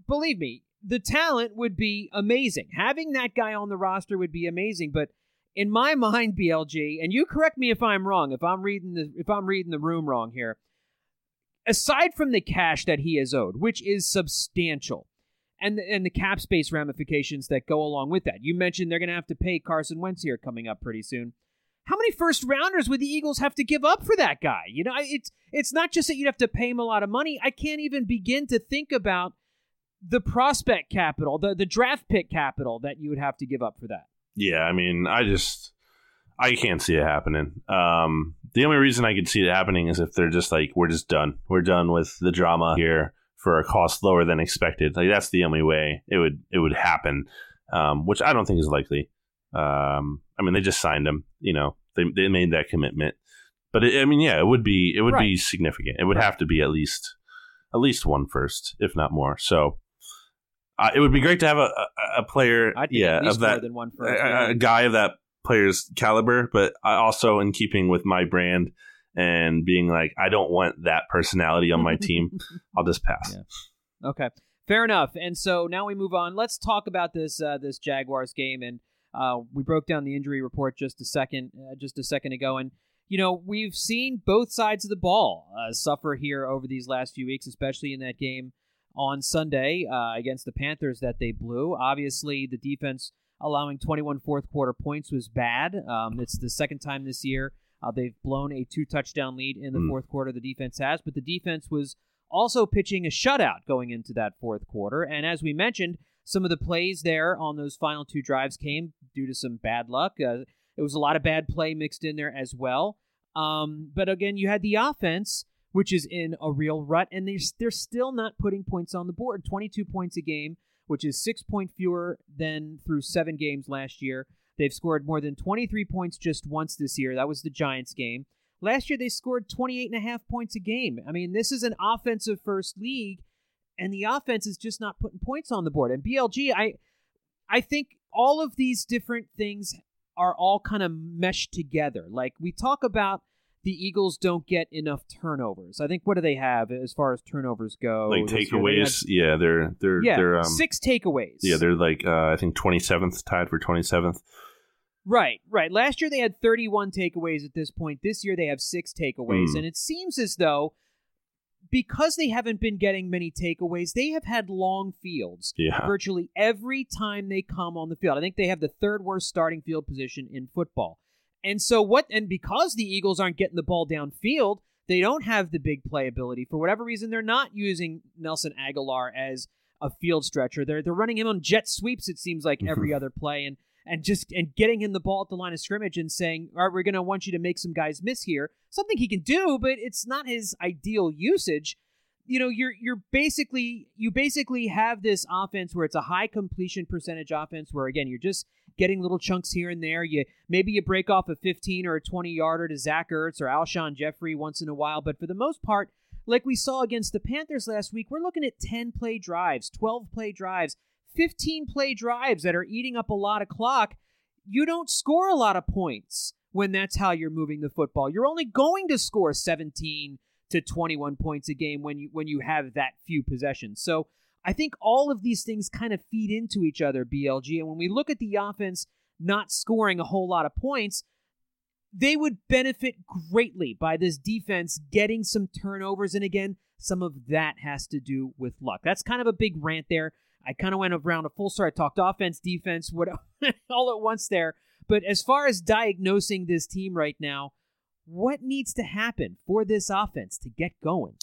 believe me, the talent would be amazing. Having that guy on the roster would be amazing, but in my mind, BLG, and you correct me if I'm wrong, if I'm reading the if I'm reading the room wrong here. Aside from the cash that he is owed, which is substantial, and and the cap space ramifications that go along with that. You mentioned they're going to have to pay Carson Wentz here coming up pretty soon. How many first rounders would the Eagles have to give up for that guy? You know, it's it's not just that you'd have to pay him a lot of money. I can't even begin to think about the prospect capital, the the draft pick capital that you would have to give up for that. Yeah, I mean, I just I can't see it happening. Um, the only reason I could see it happening is if they're just like, we're just done. We're done with the drama here for a cost lower than expected. Like that's the only way it would it would happen, um, which I don't think is likely. Um, I mean, they just signed him. You know, they they made that commitment. But it, I mean, yeah, it would be it would be significant. It would Right. have to be at least at least one first, if not more. So uh, it would be great to have a, a, a player, yeah, of that a, a- guy of that player's caliber, but I also in keeping with my brand and being like, I don't want that personality on my team. I'll just pass. Yeah. Okay, fair enough. And so now we move on. Let's talk about this uh, this Jaguars game. And uh, we broke down the injury report just a second uh, just a second ago. And you know we've seen both sides of the ball uh, suffer here over these last few weeks, especially in that game on Sunday uh, against the Panthers that they blew. Obviously, the defense allowing 21 fourth quarter points was bad. Um, it's the second time this year uh, they've blown a two touchdown lead in the Mm. fourth quarter. The defense has, but the defense was also pitching a shutout going into that fourth quarter. And as we mentioned, some of the plays there on those final two drives came due to some bad luck. Uh, it was a lot of bad play mixed in there as well. Um, but again, you had the offense, which is in a real rut, and they're, they're still not putting points on the board. 22 points a game, which is six point fewer than through seven games last year. They've scored more than 23 points just once this year. That was the Giants game. Last year, they scored 28 and a half points a game. I mean, this is an offensive first league, and the offense is just not putting points on the board. And BLG, I, I think all of these different things are all kind of meshed together. Like we talk about the Eagles don't get enough turnovers. I think what do they have as far as turnovers go? Like year? They takeaways, yeah, they're they're yeah, they're um, six takeaways. yeah, they're like uh, I think twenty seventh, tied for twenty seventh. Right, right. Last year they had 31 takeaways at this point. This year they have six takeaways. Mm. And it seems as though because they haven't been getting many takeaways, they have had long fields Yeah, virtually every time they come on the field. I think they have the third worst starting field position in football. And so what and because the Eagles aren't getting the ball downfield, they don't have the big playability. For whatever reason, they're not using Nelson Agholor as a field stretcher. They're they're running him on jet sweeps, it seems like every mm-hmm. other play and and just and getting him the ball at the line of scrimmage and saying, "All right, we're going to want you to make some guys miss here." Something he can do, but it's not his ideal usage. You know, you're you're basically you basically have this offense where it's a high completion percentage offense where again you're just getting little chunks here and there. You maybe you break off a 15 or a 20 yarder to Zach Ertz or Alshon Jeffery once in a while, but for the most part, like we saw against the Panthers last week, we're looking at 10 play drives, 12 play drives, 15 play drives that are eating up a lot of clock. You don't score a lot of points when that's how you're moving the football. You're only going to score 17 to 21 points a game when you when you have that few possessions. So I think all of these things kind of feed into each other, BLG. And when we look at the offense not scoring a whole lot of points, they would benefit greatly by this defense getting some turnovers. And again, some of that has to do with luck. That's kind of a big rant there. I kind of went around a full story. I talked offense, defense, what all at once there. But as far as diagnosing this team right now, what needs to happen for this offense to get going?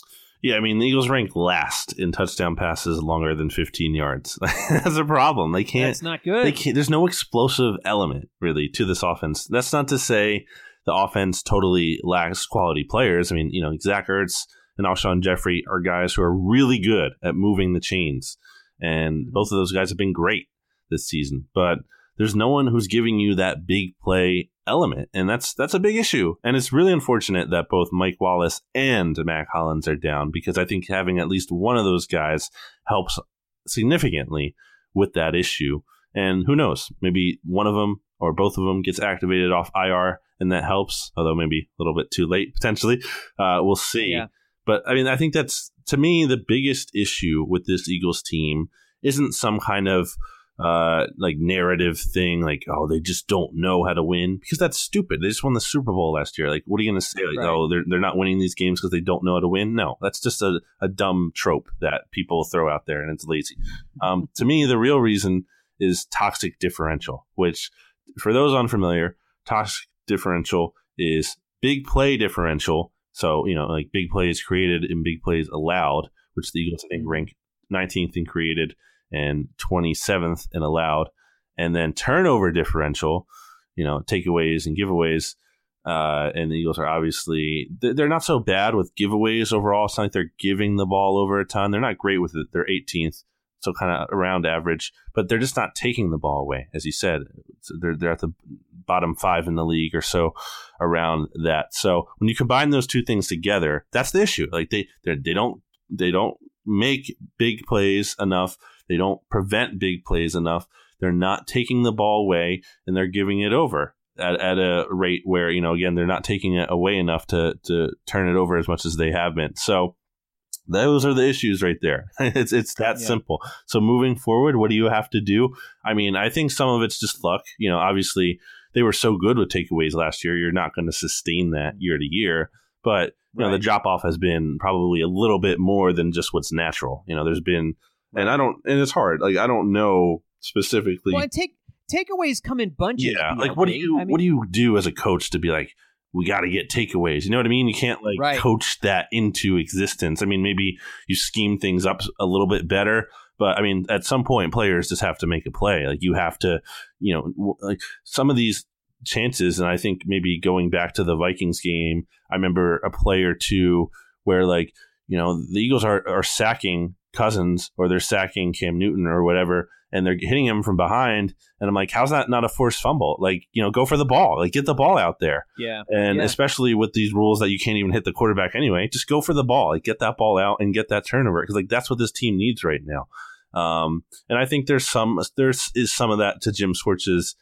Yeah. I mean, the Eagles rank last in touchdown passes longer than fifteen yards. That's a problem. They can't. That's not good. They can't, there's no explosive element really to this offense. That's not to say the offense totally lacks quality players. I mean, you know, Zach Ertz and Alshon Jeffery are guys who are really good at moving the chains, and mm-hmm. both of those guys have been great this season. But there's no one who's giving you that big play element, and that's that's a big issue. And it's really unfortunate that both Mike Wallace and Mack Hollins are down because I think having at least one of those guys helps significantly with that issue. And who knows, maybe one of them or both of them gets activated off IR, and that helps. Although maybe a little bit too late potentially. Uh, we'll see. Yeah. But I mean, I think that's to me the biggest issue with this Eagles team isn't some kind of uh like narrative thing like oh they just don't know how to win because that's stupid. They just won the super bowl last year. Like what are you going to say? Like Right. oh they're, they're not winning these games because they don't know how to win? No. That's just a, a dumb trope that people throw out there and it's lazy. Um to me the real reason is toxic differential which for those unfamiliar toxic differential is big play differential. So you know like big plays created and big plays allowed which the eagles i think rank 19th in created and 27th in allowed, and then turnover differential, you know, takeaways and giveaways. Uh, and the Eagles are obviously they're not so bad with giveaways overall. It's not like they're giving the ball over a ton. They're not great with it. They're 18th, so kind of around average. But they're just not taking the ball away, as you said. They're they're at the bottom five in the league or so around that. So when you combine those two things together, that's the issue. Like they they don't they don't make big plays enough. They don't prevent big plays enough. They're not taking the ball away and they're giving it over at, at a rate where, you know, again, they're not taking it away enough to, to turn it over as much as they have been. So those are the issues right there. it's it's that yeah. simple. So moving forward, what do you have to do? I mean, I think some of it's just luck. You know, obviously they were so good with takeaways last year. You're not going to sustain that year to year. But you right. know, the drop off has been probably a little bit more than just what's natural. You know, there's been, and I don't, and it's hard. Like I don't know specifically. Well, take takeaways come in bunches. Yeah, like what do you I mean, what do you do as a coach to be like, we got to get takeaways. You know what I mean? You can't like right. coach that into existence. I mean, maybe you scheme things up a little bit better, but I mean, at some point, players just have to make a play. Like you have to, you know, like some of these chances, and I think maybe going back to the Vikings game, I remember a play or two where like you know the Eagles are are sacking Cousins or they're sacking Cam Newton or whatever, and they're hitting him from behind. And I'm like, how's that not a forced fumble? Like, you know, go for the ball, like get the ball out there. Yeah. And yeah. especially with these rules that you can't even hit the quarterback anyway, just go for the ball, like get that ball out and get that turnover because like that's what this team needs right now. Um, and I think there's some there's is some of that to Jim Schwartz's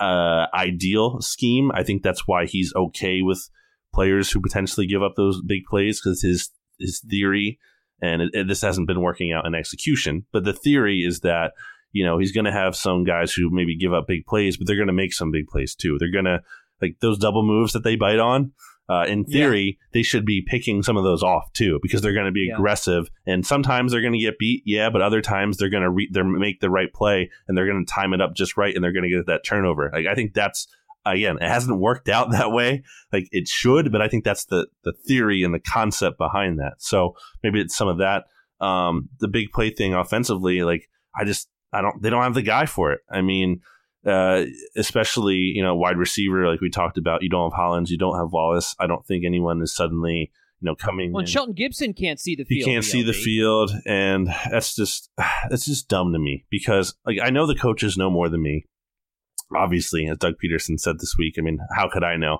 uh, ideal scheme. I think that's why he's okay with players who potentially give up those big plays because his his theory and it, it, this hasn't been working out in execution. But the theory is that you know he's going to have some guys who maybe give up big plays, but they're going to make some big plays too. They're going to like those double moves that they bite on. Uh, in theory, yeah. they should be picking some of those off too because they're going to be yeah. aggressive. And sometimes they're going to get beat, yeah, but other times they're going to re- they're make the right play and they're going to time it up just right and they're going to get that turnover. Like I think that's again, it hasn't worked out that way. Like it should, but I think that's the the theory and the concept behind that. So maybe it's some of that. Um, the big play thing offensively, like I just I don't they don't have the guy for it. I mean, uh, especially you know wide receiver like we talked about. You don't have Hollins, you don't have Wallace. I don't think anyone is suddenly you know coming. Well, Shelton Gibson can't see the field. He can't see the field, and that's just that's just dumb to me because like I know the coaches know more than me obviously, as Doug Pederson said this week, I mean, how could I know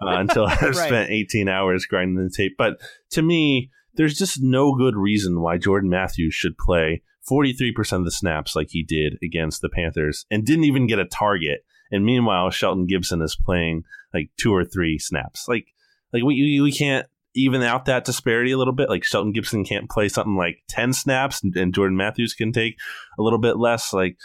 uh, until I've right. spent 18 hours grinding the tape? But to me, there's just no good reason why Jordan Matthews should play 43% of the snaps like he did against the Panthers and didn't even get a target. And meanwhile, Shelton Gibson is playing like two or three snaps. Like, like we we can't even out that disparity a little bit. Like Shelton Gibson can't play something like 10 snaps and, and Jordan Matthews can take a little bit less. Like,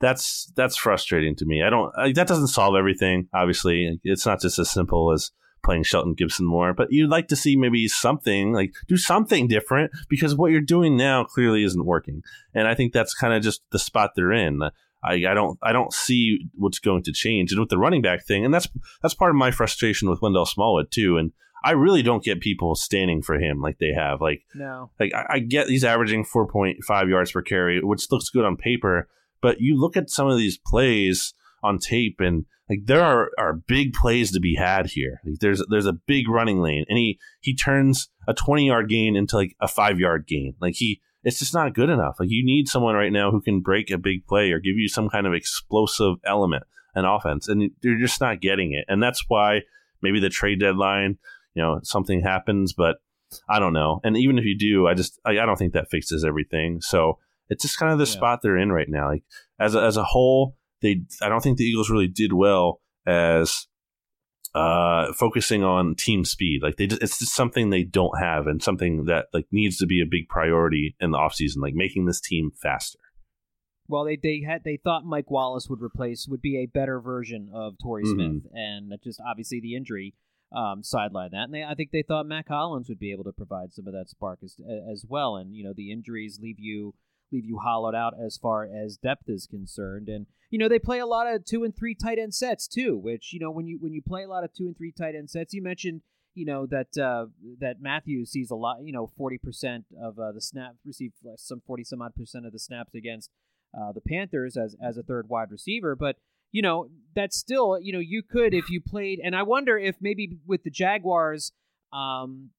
that's that's frustrating to me. I don't I, that doesn't solve everything. Obviously, it's not just as simple as playing Shelton Gibson more, but you'd like to see maybe something like do something different because what you're doing now clearly isn't working. And I think that's kind of just the spot they're in. I, I don't I don't see what's going to change. And with the running back thing, and that's that's part of my frustration with Wendell Smallwood too. And I really don't get people standing for him like they have. Like no, like I, I get he's averaging four point five yards per carry, which looks good on paper but you look at some of these plays on tape and like there are, are big plays to be had here. Like there's there's a big running lane and he he turns a 20 yard gain into like a 5 yard gain. Like he it's just not good enough. Like you need someone right now who can break a big play or give you some kind of explosive element and offense and you're just not getting it. And that's why maybe the trade deadline, you know, something happens, but I don't know. And even if you do, I just I, I don't think that fixes everything. So it's just kind of the yeah. spot they're in right now. Like as a, as a whole, they I don't think the Eagles really did well as uh, focusing on team speed. Like they just, it's just something they don't have and something that like needs to be a big priority in the offseason, like making this team faster. Well, they they had they thought Mike Wallace would replace would be a better version of Torrey mm-hmm. Smith, and just obviously the injury um, sideline that. And they, I think they thought Mack Hollins would be able to provide some of that spark as as well. And you know the injuries leave you leave you hollowed out as far as depth is concerned. And you know they play a lot of two and three tight end sets too, which you know when you when you play a lot of two and three tight end sets, you mentioned you know that uh, that Matthews sees a lot, you know, forty percent of uh, the snap received some forty some odd percent of the snaps against uh, the Panthers as as a third wide receiver, but you know that's still you know you could if you played, and I wonder if maybe with the Jaguars. Um,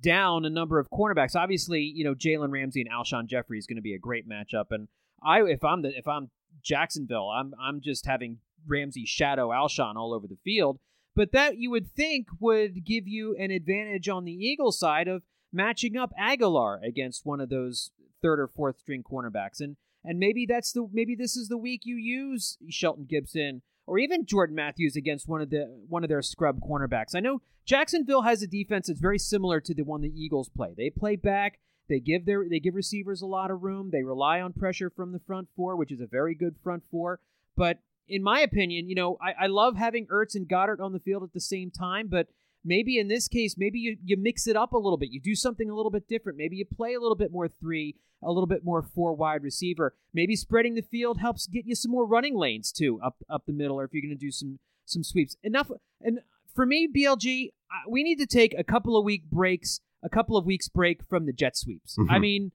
down a number of cornerbacks. Obviously, you know Jalen Ramsey and Alshon Jeffery is going to be a great matchup. And I, if I'm the, if I'm Jacksonville, I'm I'm just having Ramsey shadow Alshon all over the field. But that you would think would give you an advantage on the Eagle side of matching up Agholor against one of those third or fourth string cornerbacks. And and maybe that's the maybe this is the week you use Shelton Gibson or even Jordan Matthews against one of the one of their scrub cornerbacks. I know Jacksonville has a defense that's very similar to the one the Eagles play. They play back, they give their they give receivers a lot of room, they rely on pressure from the front four, which is a very good front four. But in my opinion, you know, I, I love having Ertz and Goedert on the field at the same time, but maybe in this case, maybe you, you mix it up a little bit. You do something a little bit different. Maybe you play a little bit more three, a little bit more four wide receiver. Maybe spreading the field helps get you some more running lanes too up up the middle, or if you're going to do some some sweeps. Enough. And for me, BLG, we need to take a couple of week breaks, a couple of weeks break from the jet sweeps. Mm-hmm. I mean,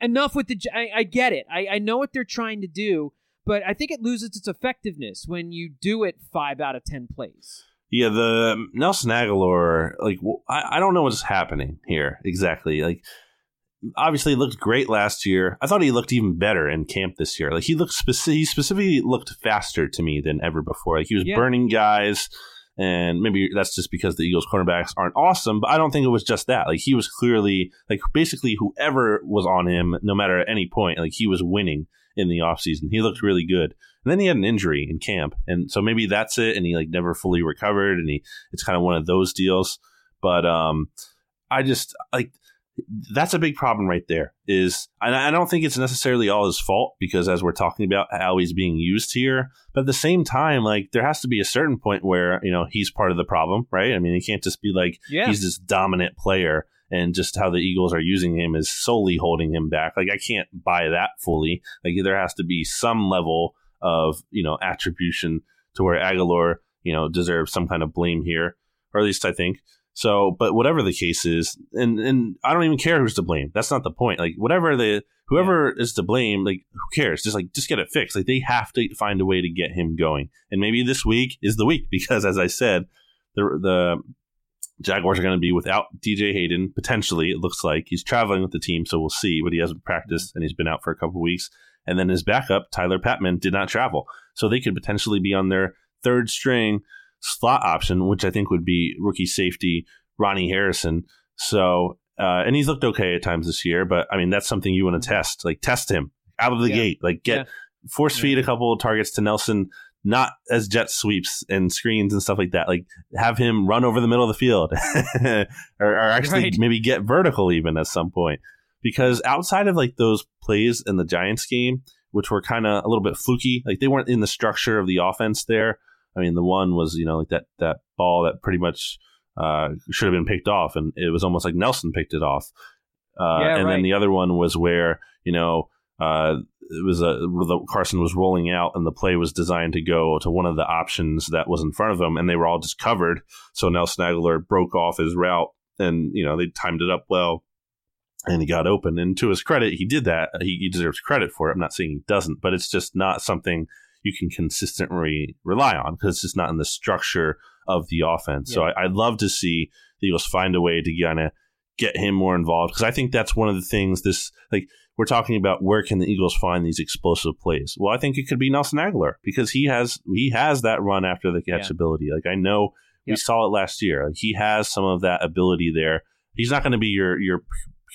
enough with the. I, I get it. I, I know what they're trying to do, but I think it loses its effectiveness when you do it five out of ten plays. Yeah, the um, Nelson Agholor, like I, I don't know what's happening here exactly. Like obviously he looked great last year. I thought he looked even better in camp this year. Like he looked speci- he specifically looked faster to me than ever before. Like he was yeah. burning guys and maybe that's just because the Eagles cornerbacks aren't awesome, but I don't think it was just that. Like he was clearly like basically whoever was on him, no matter at any point, like he was winning in the offseason. He looked really good. And then he had an injury in camp. And so maybe that's it and he like never fully recovered and he it's kind of one of those deals. But um I just like that's a big problem right there is and i don't think it's necessarily all his fault because as we're talking about how he's being used here but at the same time like there has to be a certain point where you know he's part of the problem right i mean he can't just be like yeah. he's this dominant player and just how the eagles are using him is solely holding him back like i can't buy that fully like there has to be some level of you know attribution to where agholor you know deserves some kind of blame here or at least i think so, but whatever the case is, and and I don't even care who's to blame. That's not the point. Like whatever the whoever yeah. is to blame, like who cares? Just like just get it fixed. Like they have to find a way to get him going. And maybe this week is the week because, as I said, the the Jaguars are going to be without DJ Hayden potentially. It looks like he's traveling with the team, so we'll see. But he hasn't practiced and he's been out for a couple weeks. And then his backup Tyler Patmon did not travel, so they could potentially be on their third string slot option, which I think would be rookie safety Ronnie Harrison. So, uh, and he's looked okay at times this year, but I mean, that's something you want to test. Like, test him out of the yeah. gate. Like, get yeah. force feed yeah. a couple of targets to Nelson, not as jet sweeps and screens and stuff like that. Like, have him run over the middle of the field or, or, actually right. maybe get vertical even at some point. Because outside of like those plays in the Giants game, which were kind of a little bit fluky, like they weren't in the structure of the offense there. I mean, the one was you know like that that ball that pretty much uh, should have been picked off, and it was almost like Nelson picked it off. Uh, yeah, and right. then the other one was where you know uh, it was a the Carson was rolling out, and the play was designed to go to one of the options that was in front of him, and they were all just covered. So Nelson Agholor broke off his route, and you know they timed it up well, and he got open. And to his credit, he did that. He, he deserves credit for it. I'm not saying he doesn't, but it's just not something you can consistently rely on because it's just not in the structure of the offense. Yeah. So I, would love to see the Eagles find a way to kind of get him more involved because I think that's one of the things this like we're talking about where can the Eagles find these explosive plays? Well, I think it could be Nelson Agholor because he has he has that run after the catch yeah. ability. Like I know yep. we saw it last year. Like, he has some of that ability there. He's not going to be your your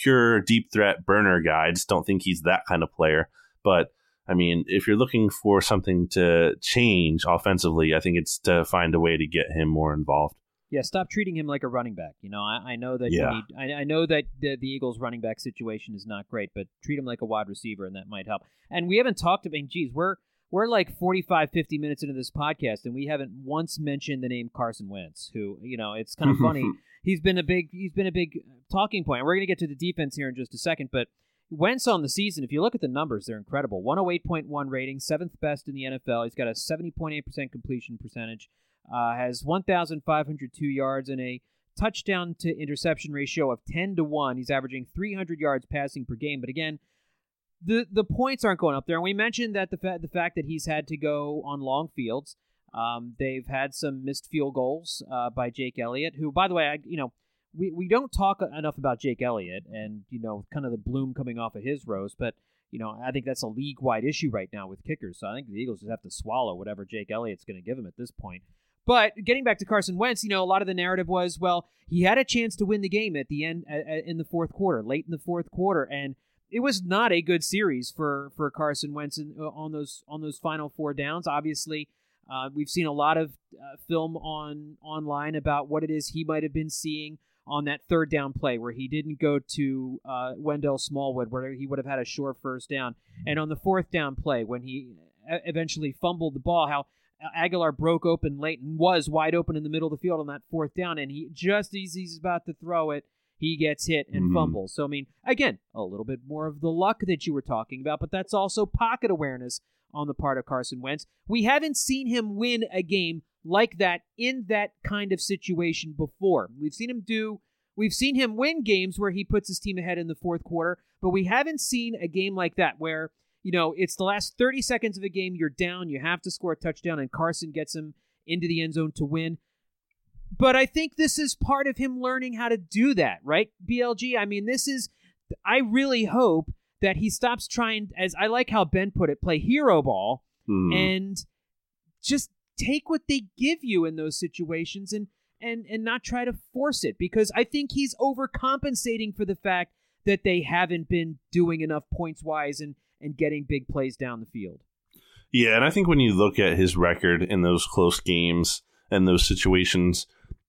pure deep threat burner guy. I just don't think he's that kind of player. But I mean, if you're looking for something to change offensively, I think it's to find a way to get him more involved. Yeah, stop treating him like a running back. You know, I, I know that yeah. Need, I, I, know that the, the, Eagles' running back situation is not great, but treat him like a wide receiver, and that might help. And we haven't talked about. Geez, we're we're like 45, 50 minutes into this podcast, and we haven't once mentioned the name Carson Wentz. Who, you know, it's kind of funny. He's been a big he's been a big uh, talking point. We're going to get to the defense here in just a second, but Wentz on the season, if you look at the numbers, they're incredible. 108.1 rating, seventh best in the NFL. He's got a 70.8% completion percentage, uh, has 1,502 yards and a touchdown to interception ratio of 10 to 1. He's averaging 300 yards passing per game. But again, the the points aren't going up there. And we mentioned that the, fa- the fact that he's had to go on long fields. Um, they've had some missed field goals uh, by Jake Elliott, who, by the way, I, you know, we, we don't talk enough about Jake Elliott and, you know, kind of the bloom coming off of his rose, but, you know, I think that's a league wide issue right now with kickers. So I think the Eagles just have to swallow whatever Jake Elliott's going to give them at this point. But getting back to Carson Wentz, you know, a lot of the narrative was, well, he had a chance to win the game at the end in the fourth quarter, late in the fourth quarter, and it was not a good series for for Carson Wentz in, uh, on those on those final four downs. Obviously, uh, we've seen a lot of uh, film on online about what it is he might have been seeing on that third down play where he didn't go to uh, Wendell Smallwood, where he would have had a short first down, and on the fourth down play when he uh, eventually fumbled the ball, how Agholor broke open late and was wide open in the middle of the field on that fourth down, and he just as he's about to throw it, he gets hit and mm-hmm. fumbles. So I mean, again, a little bit more of the luck that you were talking about, but that's also pocket awareness on the part of Carson Wentz. We haven't seen him win a game like that in that kind of situation before. We've seen him do we've seen him win games where he puts his team ahead in the fourth quarter, but we haven't seen a game like that where you know, it's the last 30 seconds of a game, you're down, you have to score a touchdown, and Carson gets him into the end zone to win. But I think this is part of him learning how to do that, right? BLG, I mean, this is, I really hope that he stops trying, as I like how Ben put it, play hero ball mm. and just take what they give you in those situations and, and, and not try to force it because I think he's overcompensating for the fact that they haven't been doing enough points wise and and getting big plays down the field. Yeah, and I think when you look at his record in those close games and those situations,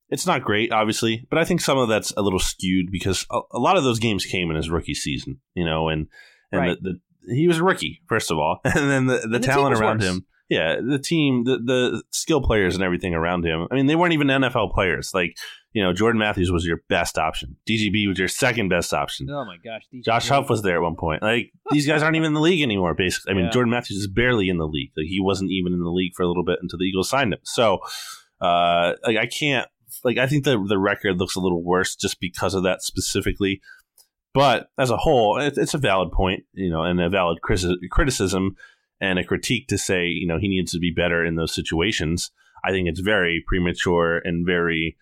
it's not great, obviously, but I think some of that's a little skewed because a, a lot of those games came in his rookie season, you know, and and right. the, the, he was a rookie first of all, and then the, the, and talent around worse. him yeah, the team, the the skill players and everything around him. I mean, they weren't even NFL players. Like, you know, Jordan Matthews was your best option. DGB was your second best option. Oh my gosh, DGB. Josh Huff was there at one point. Like, these guys aren't even in the league anymore. Basically, I mean, yeah. Jordan Matthews is barely in the league. Like, he wasn't even in the league for a little bit until the Eagles signed him. So, uh, like, I can't. Like, I think the the record looks a little worse just because of that specifically. But as a whole, it, it's a valid point, you know, and a valid criticism and a critique to say, you know, he needs to be better in those situations. I think it's very premature and very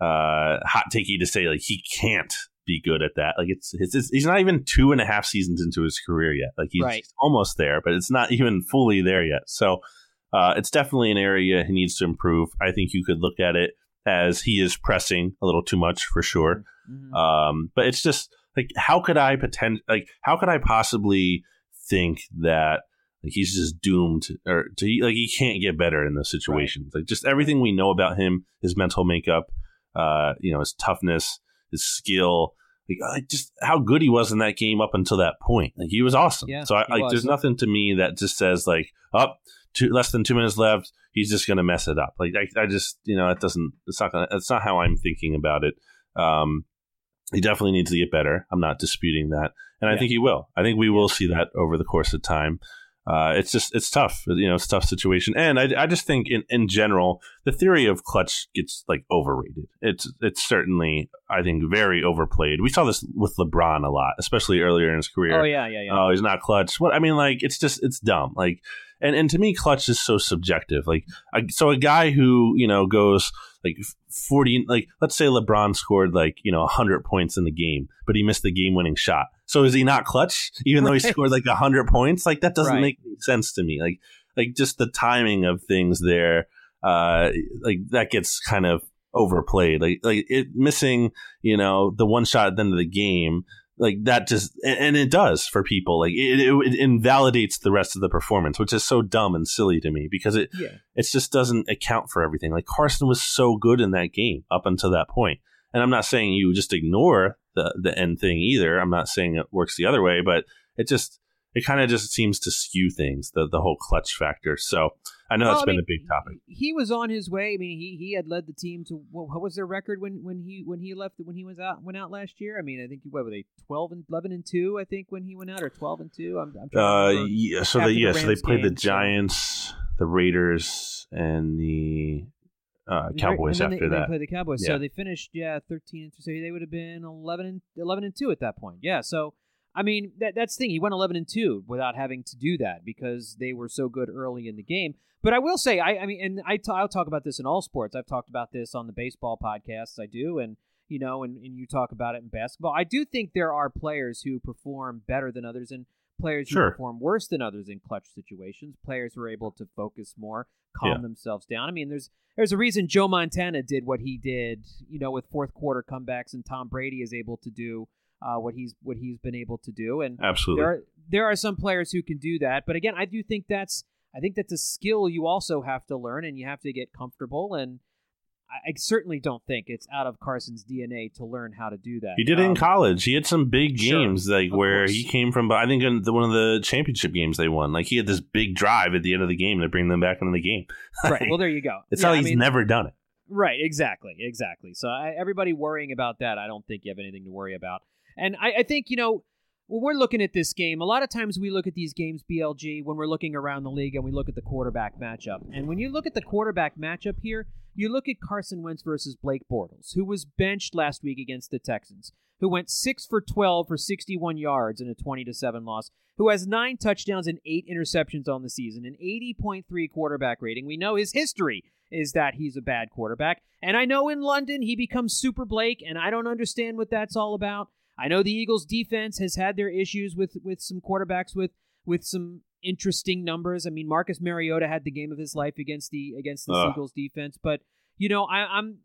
uh, hot takey to say like he can't be good at that. Like it's, it's, it's, he's not even two and a half seasons into his career yet. Like he's right. almost there, but it's not even fully there yet. So uh, it's definitely an area he needs to improve. I think you could look at it as he is pressing a little too much for sure. Mm-hmm. Um, but it's just like how could I pretend like how could I possibly think that like he's just doomed, or to like he can't get better in those situations. Right. Like just everything we know about him, his mental makeup, uh, you know, his toughness, his skill, like just how good he was in that game up until that point. Like he was awesome. Yeah, so I, like, was. there's nothing to me that just says like, up oh, two, less than two minutes left, he's just gonna mess it up. Like I, I just, you know, it doesn't. It's not gonna. It's not how I'm thinking about it. Um, he definitely needs to get better. I'm not disputing that, and yeah. I think he will. I think we will see that over the course of time uh, it's just it's tough. You know, it's a tough situation, and I, I just think in, in general the theory of clutch gets like overrated. It's it's certainly I think very overplayed. We saw this with LeBron a lot, especially earlier in his career. Oh yeah, yeah, yeah. Oh, he's not clutch. What I mean, like it's just it's dumb. Like and and to me, clutch is so subjective. Like so, a guy who you know goes like 40 like let's say lebron scored like you know 100 points in the game but he missed the game winning shot so is he not clutch? Even right. though he scored like 100 points? Like that doesn't right. make sense to me. Like like just the timing of things there uh like that gets kind of overplayed. Like like it missing you know the one shot at the end of the game like that just and it does for people. Like it, it, it, invalidates the rest of the performance which is so dumb and silly to me because it yeah. it just doesn't account for everything. Like carson was so good in that game up until that point. And i'm not saying you just ignore the the end thing either i'm not saying it works the other way but it just it kind of just seems to skew things the the whole clutch factor so I know well, that's I been a big topic. He was on his way. I mean, he he had led the team to what was their record when when he when he left when he was out went out last year. I mean, I think what were they 12 and 11 and two? I think when he went out or 12 and two. I'm, I'm uh, yeah. So they yeah. The so they played game, the Giants, so. the Raiders, and the uh, Cowboys after they, that. They played the Cowboys, yeah. so they finished yeah 13 and two. So they would have been 11 and 11 and two at that point. Yeah, so. I mean, that, that's the thing. He went 11 and 2 without having to do that because they were so good early in the game. But I will say, I, I mean, and I t- I'll talk about this in all sports. I've talked about this on the baseball podcasts. I do, and you know, and, and you talk about it in basketball. I do think there are players who perform better than others, and players who perform worse than others in clutch situations, players who are able to focus more, calm Yeah. themselves down. I mean, there's there's a reason Joe Montana did what he did, you know, with fourth quarter comebacks, and Tom Brady is able to do uh, what he's what he's been able to do. And Absolutely. there are there are some players who can do that, but again, I do think that's I think that's a skill you also have to learn, and you have to get comfortable. And I, I certainly don't think it's out of Carson's DNA to learn how to do that. He did it in Um, college. He had some big sure, games, like where course. he came from. I think in the, one of the championship games they won, like he had this big drive at the end of the game to bring them back into the game. Right. Well, there you go. it's Yeah, how I he's mean, never done it. Right, exactly, exactly. So I, everybody worrying about that, I don't think you have anything to worry about. And I, I think you know when we're looking at this game, a lot of times we look at these games, BLG, when we're looking around the league and we look at the quarterback matchup. And when you look at the quarterback matchup here, you look at Carson Wentz versus Blake Bortles, who was benched last week against the Texans, who went six for twelve for sixty-one yards in a twenty to seven loss, who has nine touchdowns and eight interceptions on the season, an eighty point three quarterback rating. We know his history is that he's a bad quarterback. And I know in London he becomes Super Blake, and I don't understand what that's all about. I know the Eagles defense has had their issues with with some quarterbacks with with some interesting numbers. I mean, Marcus Mariota had the game of his life against the against the Ugh. Eagles defense, but you know, I, I'm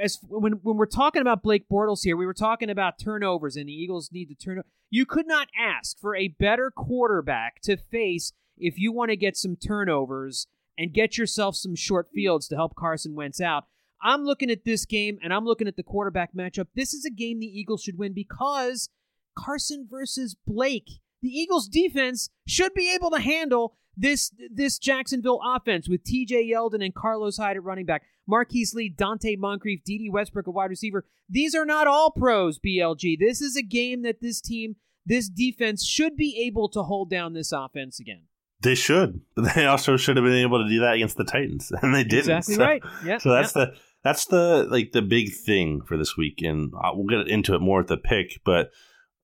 as when when we're talking about Blake Bortles here, we were talking about turnovers, and the Eagles need to turn. You could not ask for a better quarterback to face if you want to get some turnovers and get yourself some short fields to help Carson Wentz out. I'm looking at this game and I'm looking at the quarterback matchup. This is a game the Eagles should win because Carson versus Blake. The Eagles defense should be able to handle this this Jacksonville offense with TJ Yeldon and Carlos Hyde at running back, Marquise Lee, Donte Moncrief, Dede Westbrook at wide receiver. These are not all pros, BLG. This is a game that this team, this defense should be able to hold down this offense again. They should, but they also should have been able to do that against the Titans, and they didn't. Exactly So- right. Yeah. So that's the that's the like the big thing for this week, and uh, we'll get into it more at the pick. But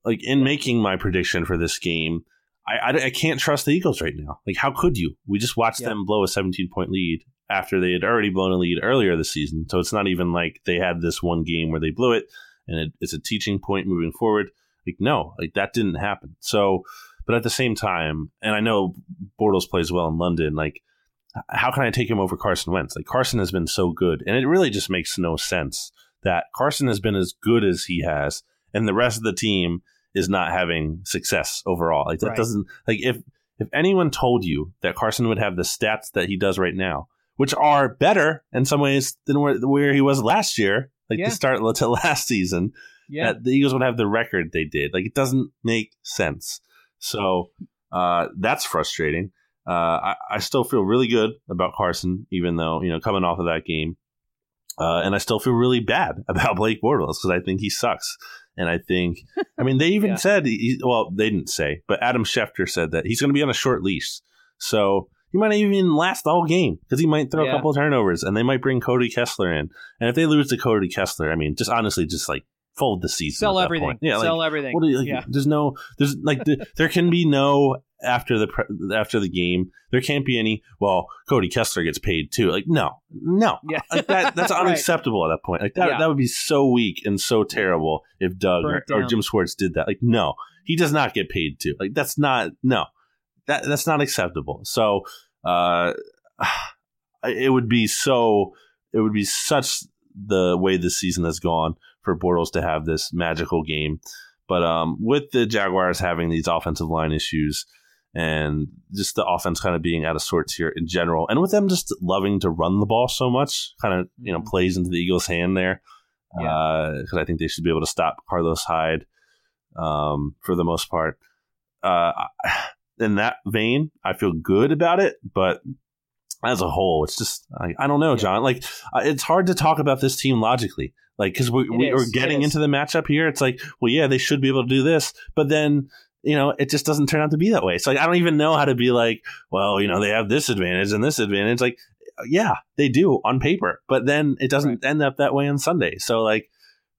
like in making my prediction for this game, I, I, I can't trust the Eagles right now. Like, how could you? We just watched Yeah. them blow a 17 point lead after they had already blown a lead earlier this season. So it's not even like they had this one game where they blew it, and it, it's a teaching point moving forward. Like, no, like that didn't happen. So, but at the same time, and I know Bortles plays well in London, like how can I take him over Carson Wentz? Like Carson has been so good, and it really just makes no sense that Carson has been as good as he has, and the rest of the team is not having success overall. Like that Right. doesn't like if if anyone told you that Carson would have the stats that he does right now, which are better in some ways than where, where he was last year, like Yeah. to start to last season, Yeah. that the Eagles would have the record they did. Like it doesn't make sense. So uh, that's frustrating. Uh, I, I still feel really good about Carson, even though you know coming off of that game, uh, and I still feel really bad about Blake Bortles because I think he sucks. And I think, I mean, they even Yeah. said, he, well, they didn't say, but Adam Schefter said that he's going to be on a short leash. So he might not even last the whole game because he might throw Yeah. a couple of turnovers and they might bring Cody Kessler in. And if they lose to Cody Kessler, I mean, just honestly, just like fold the season. Sell at that everything. point. Yeah, like, Sell everything. what do you, like, yeah. There's no. There's like the, there can be no after the pre- after the game. There can't be any. Well, Cody Kessler gets paid too. Like no, no. Yeah. Like that. That's Right. unacceptable at that point. Like that. Yeah. That would be so weak and so terrible if Doug or, or. Jim Schwartz did that. Like no, he does not get paid too. Like that's not no. That that's not acceptable. So, uh, it would be so. It would be such the way this season has gone for Bortles to have this magical game. But um, with the Jaguars having these offensive line issues and just the offense kind of being out of sorts here in general, and with them just loving to run the ball so much, kind of you know Mhm. plays into the Eagles' hand there. Because I think they should be able to stop Carlos Hyde um, for the most part. Uh, in that vein, I feel good about it, but as a whole, it's just I, I don't know, Yeah. John. Like uh, it's hard to talk about this team logically, like because we, we are getting into the matchup here. It's like, well, yeah, they should be able to do this, but then you know it just doesn't turn out to be that way. So like, I don't even know how to be like, well, you know, they have this advantage and this advantage. Like, yeah, they do on paper, but then it doesn't end up that way on Sunday. So like,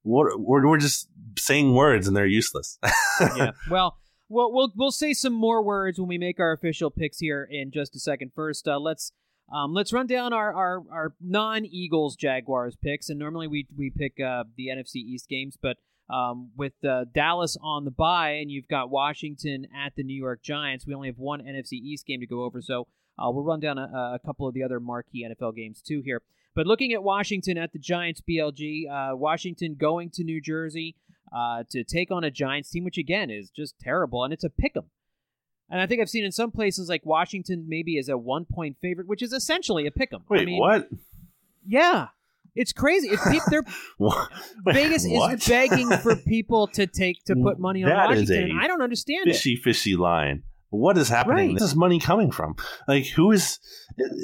what we're we're just saying words and they're useless. yeah. Well, we'll we'll we'll say some more words when we make our official picks here in just a second. First, uh, let's um, let's run down our our, our non Eagles Jaguars picks, and normally we we pick uh, the NFC East games, but Um, with uh, Dallas on the bye, and you've got Washington at the New York Giants. We only have one NFC East game to go over, so uh, we'll run down a, a, couple of the other marquee NFL games too here. But looking at Washington at the Giants, BLG, uh, Washington going to New Jersey uh, to take on a Giants team, which again is just terrible, and it's a pick 'em. And I think I've seen in some places like Washington maybe as a one point favorite, which is essentially a pick 'em. Wait, I mean, what? Yeah, it's crazy. If people, they're Vegas what? is begging for people to take to put money on That is Washington. I don't understand it. fishy, fishy line. What is happening? Right. This is money coming from. Like, who is?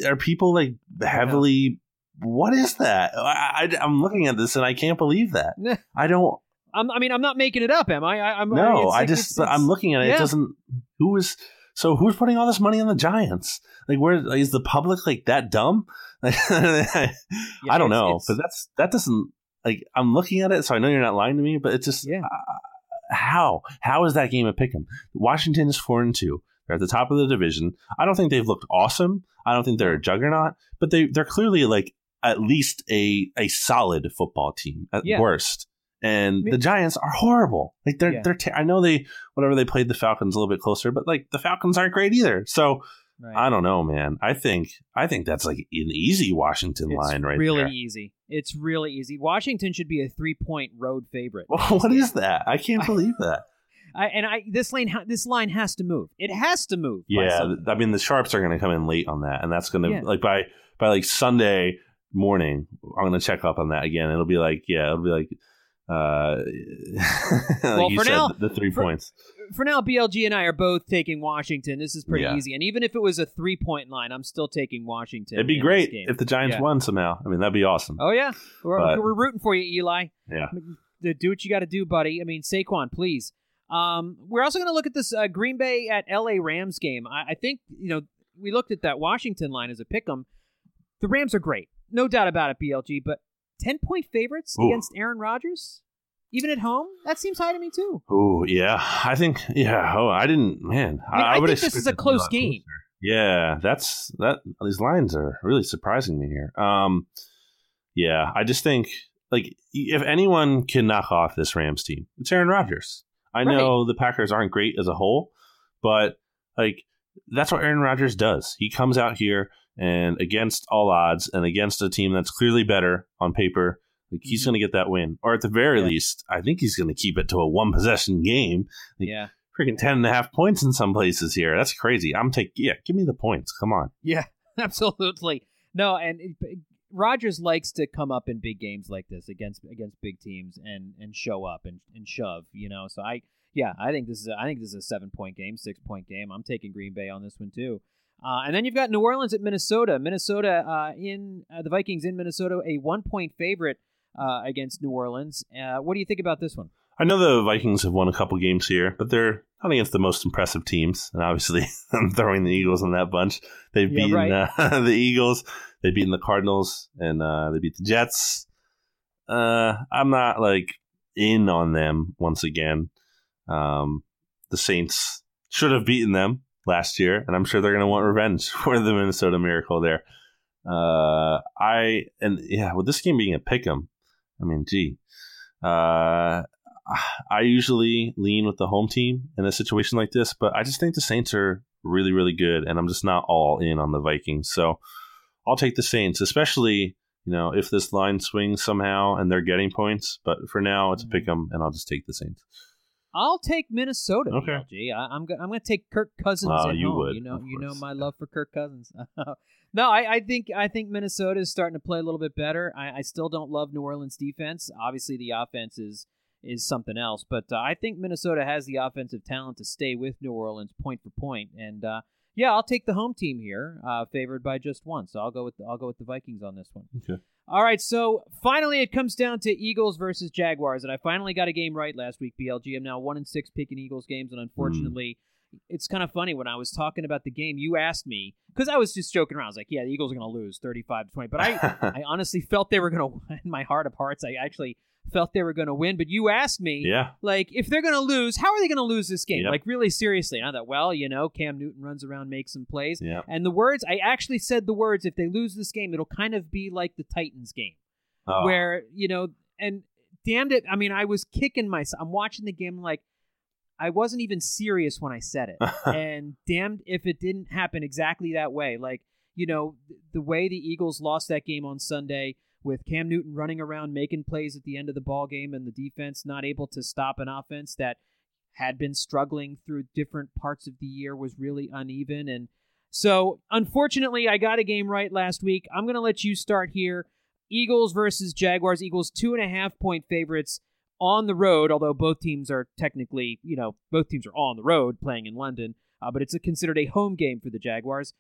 Are people like heavily? What is that? I, I, am looking at this and I can't believe that. I don't. I'm, I mean, I'm not making it up, am I? I I'm, No, I like- just. it's- it's- I'm looking at it. yeah. It doesn't. Who is? So who's putting all this money on the Giants? Like, where like, is the public like that dumb? Like, I don't know, but that's that doesn't like. I'm looking at it, so I know you're not lying to me, but it's just Yeah. uh, how how is that game a pick 'em? Washington is four and two. They're at the top of the division. I don't think they've looked awesome. I don't think they're a juggernaut, but they they're clearly like at least a a solid football team at Yeah. worst. And the Giants are horrible. Like they're Yeah. they're. Te- I know they whatever they played the Falcons a little bit closer, but like the Falcons aren't great either. So Right. I don't know, man. I think I think that's like an easy Washington It's line right really there. easy. It's really easy. Washington should be a three point road favorite. what is that? I can't believe that. I, and I this lane ha- this line has to move. It has to move. Yeah. I mean the sharps are going to come in late on that, and that's going to Yeah. like by by like Sunday morning. I'm going to check up on that again. It'll be like yeah, it'll be like uh, like Well, for said, now- the three for- points. For now, BLG and I are both taking Washington. This is pretty Yeah. easy. And even if it was a three point line, I'm still taking Washington. It'd be great if the Giants Yeah. won somehow. I mean, that'd be awesome. Oh yeah, we're, But- we're rooting for you, Eli. Yeah, do what you got to do, buddy. I mean, Saquon, please. Um, we're also going to look at this uh, Green Bay at LA Rams game. I, I think you know we looked at that Washington line as a pick 'em. The Rams are great, no doubt about it, BLG. But ten point favorites Ooh. against Aaron Rodgers, even at home, that seems high to me too. Oh yeah, I think yeah. Oh, I didn't. Man, I, mean, I would think this is a it to be close game. closer. Yeah, that's that. These lines are really surprising me here. Um, yeah, I just think like if anyone can knock off this Rams team, it's Aaron Rodgers. I know the Packers aren't great as a whole, but like that's what Aaron Rodgers does. He comes out here and against all odds and against a team that's clearly better on paper, like he's Mhm. going to get that win. Or at the very Yeah. least, I think he's going to keep it to a one possession game. Like, Yeah, Freaking 10 and a half points in some places here. That's crazy. I'm taking, yeah, give me the points. Come on. yeah, absolutely. No, and it- Rodgers likes to come up in big games like this against against big teams and and show up and, and shove. You know, so I yeah, I think this is a, I think this is a seven point game, six point game. I'm taking Green Bay on this one too. Uh, and then you've got New Orleans at Minnesota. Minnesota uh, in uh, the Vikings in Minnesota, a one point favorite uh, against New Orleans. Uh, what do you think about this one? I know the Vikings have won a couple games here, but they're not against the most impressive teams. And obviously, I'm throwing the Eagles in that bunch. They've Yeah, beaten right. uh, the Eagles, they've beaten the Cardinals, and uh, they beat the Jets. Uh, I'm not like in on them once again. Um, the Saints should have beaten them last year, and I'm sure they're going to want revenge for the Minnesota Miracle there. Uh, I and yeah, with this game being a pick 'em, I mean, gee, uh, I usually lean with the home team in a situation like this, but I just think the Saints are really, really good, and I'm just not all in on the Vikings. So I'll take the Saints, especially you know if this line swings somehow and they're getting points. But for now, it's a pick 'em, and I'll just take the Saints. I'll take Minnesota. Okay. BLG. I, am go- I'm going to take Kirk Cousins Oh, at you home. would, you know, you know course. my love for Kirk Cousins. no, I, I think I think Minnesota is starting to play a little bit better. I, I still don't love New Orleans defense. Obviously, the offense is is something else, but uh, I think Minnesota has the offensive talent to stay with New Orleans point for point. And uh, yeah, I'll take the home team here, uh, favored by just one. So I'll go with I'll go with the Vikings on this one. Okay. All right, so finally it comes down to Eagles versus Jaguars, and I finally got a game right last week. BLG, I'm now one in six picking Eagles games, and unfortunately, it's kind of funny when I was talking about the game. You asked me because I was just joking around. I was like, "Yeah, the Eagles are going to lose, 35 to 20," but I, I honestly felt they were going to. In my heart of hearts, I actually felt they were going to win. But you asked me, yeah, like, if they're going to lose, how are they going to lose this game? Yep. Like, really seriously. And I thought, well, you know, Cam Newton runs around, makes some plays. yeah. And the words, I actually said the words, if they lose this game, it'll kind of be like the Titans game Oh, where you know and damned it. I mean, I was kicking myself. I'm watching the game like I wasn't even serious when I said it, and damned if it didn't happen exactly that way. Like you know, the way the Eagles lost that game on Sunday with Cam Newton running around making plays at the end of the ball game and the defense not able to stop an offense that had been struggling through different parts of the year was really uneven and so unfortunately I got a game right last week. I'm gonna let you start here. Eagles versus Jaguars. Eagles two and a half point favorites on the road, although both teams are technically, you know, both teams are on the road playing in London, uh, but it's considered a home game for the Jaguars.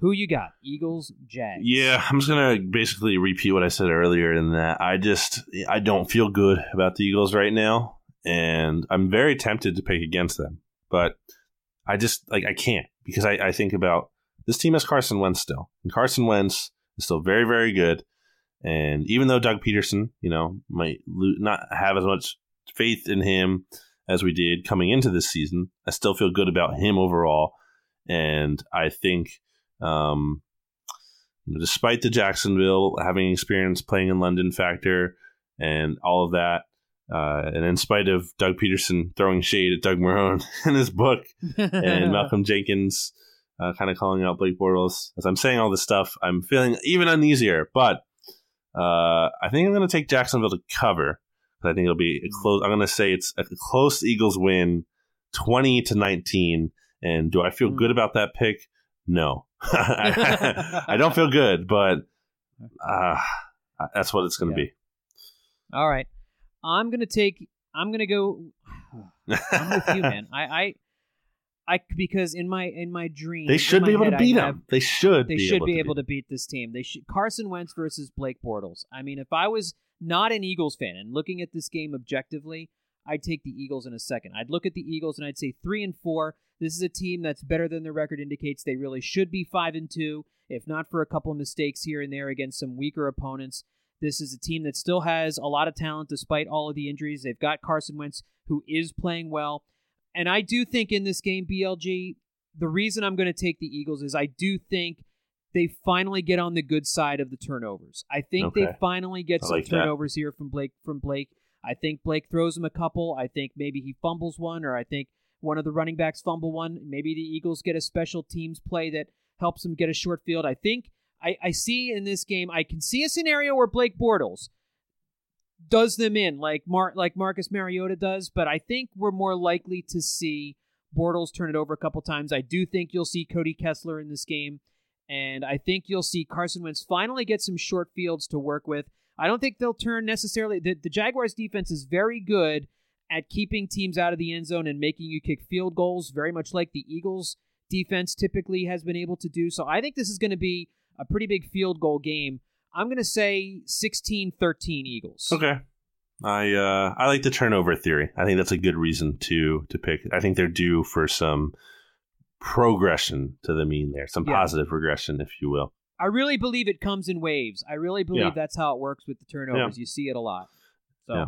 Who you got? Eagles, Jags. Yeah, I'm just gonna basically repeat what I said earlier in that I just I don't feel good about the Eagles right now, and I'm very tempted to pick against them, but I just like I can't because I, I think about this team has Carson Wentz still, and Carson Wentz is still very very good, and even though Doug Pederson, you know, might not have as much faith in him as we did coming into this season, I still feel good about him overall, and I think um, despite the Jacksonville having experience playing in London factor and all of that, uh, and in spite of Doug Pederson throwing shade at Doug Marrone in his book and Malcolm Jenkins uh, kind of calling out Blake Bortles, as I'm saying all this stuff, I'm feeling even uneasier. But uh, I think I'm going to take Jacksonville to cover. I think it'll be a close. I'm going to say it's a close Eagles win, 20 to 19. And do I feel hmm. good about that pick? No. I don't feel good, but uh, that's what it's going to yeah. be. All right, I'm going to take. I'm going to go. I'm with you, man. I, I, I, because in my in my dream, they should be able to beat them. They should. They be should able be to able beat. to beat this team. They should. Carson Wentz versus Blake Bortles. I mean, if I was not an Eagles fan and looking at this game objectively, I'd take the Eagles in a second. I'd look at the Eagles and I'd say three and four. This is a team that's better than the record indicates. They really should be five and two, if not for a couple of mistakes here and there against some weaker opponents. This is a team that still has a lot of talent despite all of the injuries. They've got Carson Wentz, who is playing well. And I do think in this game, BLG, the reason I'm going to take the Eagles is I do think they finally get on the good side of the turnovers. I think okay. they finally get I some like turnovers that. here from Blake from Blake. I think Blake throws him a couple. I think maybe he fumbles one, or I think one of the running backs fumble one. Maybe the Eagles get a special teams play that helps them get a short field. I think I, I see in this game, I can see a scenario where Blake Bortles does them in like Mar- like Marcus Mariota does, but I think we're more likely to see Bortles turn it over a couple times. I do think you'll see Cody Kessler in this game, and I think you'll see Carson Wentz finally get some short fields to work with. I don't think they'll turn necessarily. The, the Jaguars defense is very good at keeping teams out of the end zone and making you kick field goals, very much like the Eagles defense typically has been able to do. So I think this is going to be a pretty big field goal game. I'm going to say 16-13 Eagles. Okay. I uh, I like the turnover theory. I think that's a good reason to to pick. I think they're due for some progression to the mean there, some yeah. positive regression, if you will. I really believe it comes in waves. I really believe yeah. that's how it works with the turnovers. Yeah. You see it a lot. So, yeah.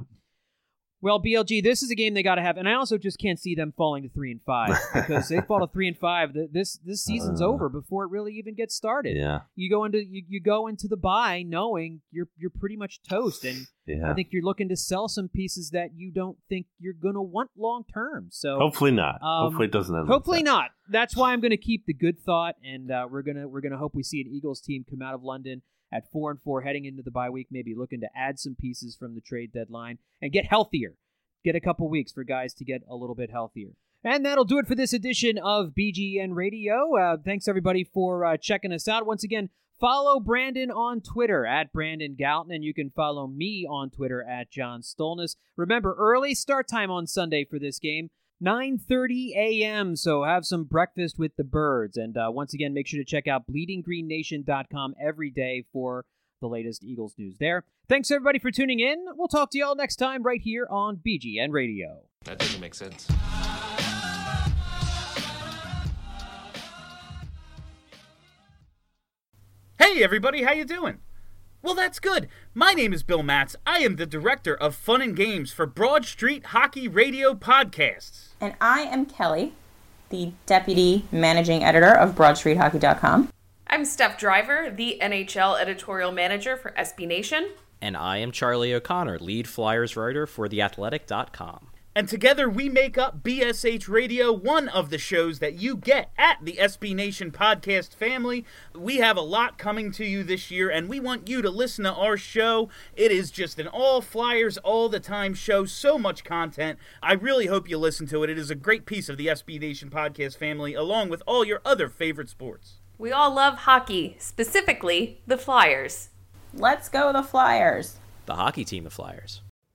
Well, BLG, this is a game they got to have, and I also just can't see them falling to three and five because they fall to three and five. This this season's uh, over before it really even gets started. Yeah, you go into you, you go into the bye knowing you're you're pretty much toast, and yeah. I think you're looking to sell some pieces that you don't think you're gonna want long term. So hopefully not. Um, hopefully it doesn't. hopefully not. That's why I'm gonna keep the good thought, and uh, we're gonna we're gonna hope we see an Eagles team come out of London at four and four heading into the bye week, maybe looking to add some pieces from the trade deadline and get healthier. Get a couple weeks for guys to get a little bit healthier. And that'll do it for this edition of BGN Radio. Uh, thanks everybody for uh, checking us out. Once again, Follow Brandon on Twitter at Brandon Gowton, and you can follow me on Twitter at John Stolnis. Remember, early start time on Sunday for this game, 9.30 a.m., so have some breakfast with the birds. And uh, once again, make sure to check out bleedinggreennation.com every day for the latest Eagles news there. Thanks everybody for tuning in. We'll talk to y'all next time right here on BGN Radio. That doesn't make sense. Hey everybody, how you doing? Well, that's good. My name is Bill Matz. I am the director of Fun and Games for Broad Street Hockey Radio Podcasts. And I am Kelly, the deputy managing editor of BroadStreetHockey.com. I'm Steph Driver, the NHL editorial manager for SB Nation. And I am Charlie O'Connor, lead Flyers writer for TheAthletic.com. And together we make up BSH Radio, one of the shows that you get at the SB Nation podcast family. We have a lot coming to you this year, and we want you to listen to our show. It is just an all Flyers, all the time show, so much content. I really hope you listen to it. It is a great piece of the SB Nation podcast family, along with all your other favorite sports. We all love hockey, specifically the Flyers. Let's go, the Flyers. The hockey team, the Flyers.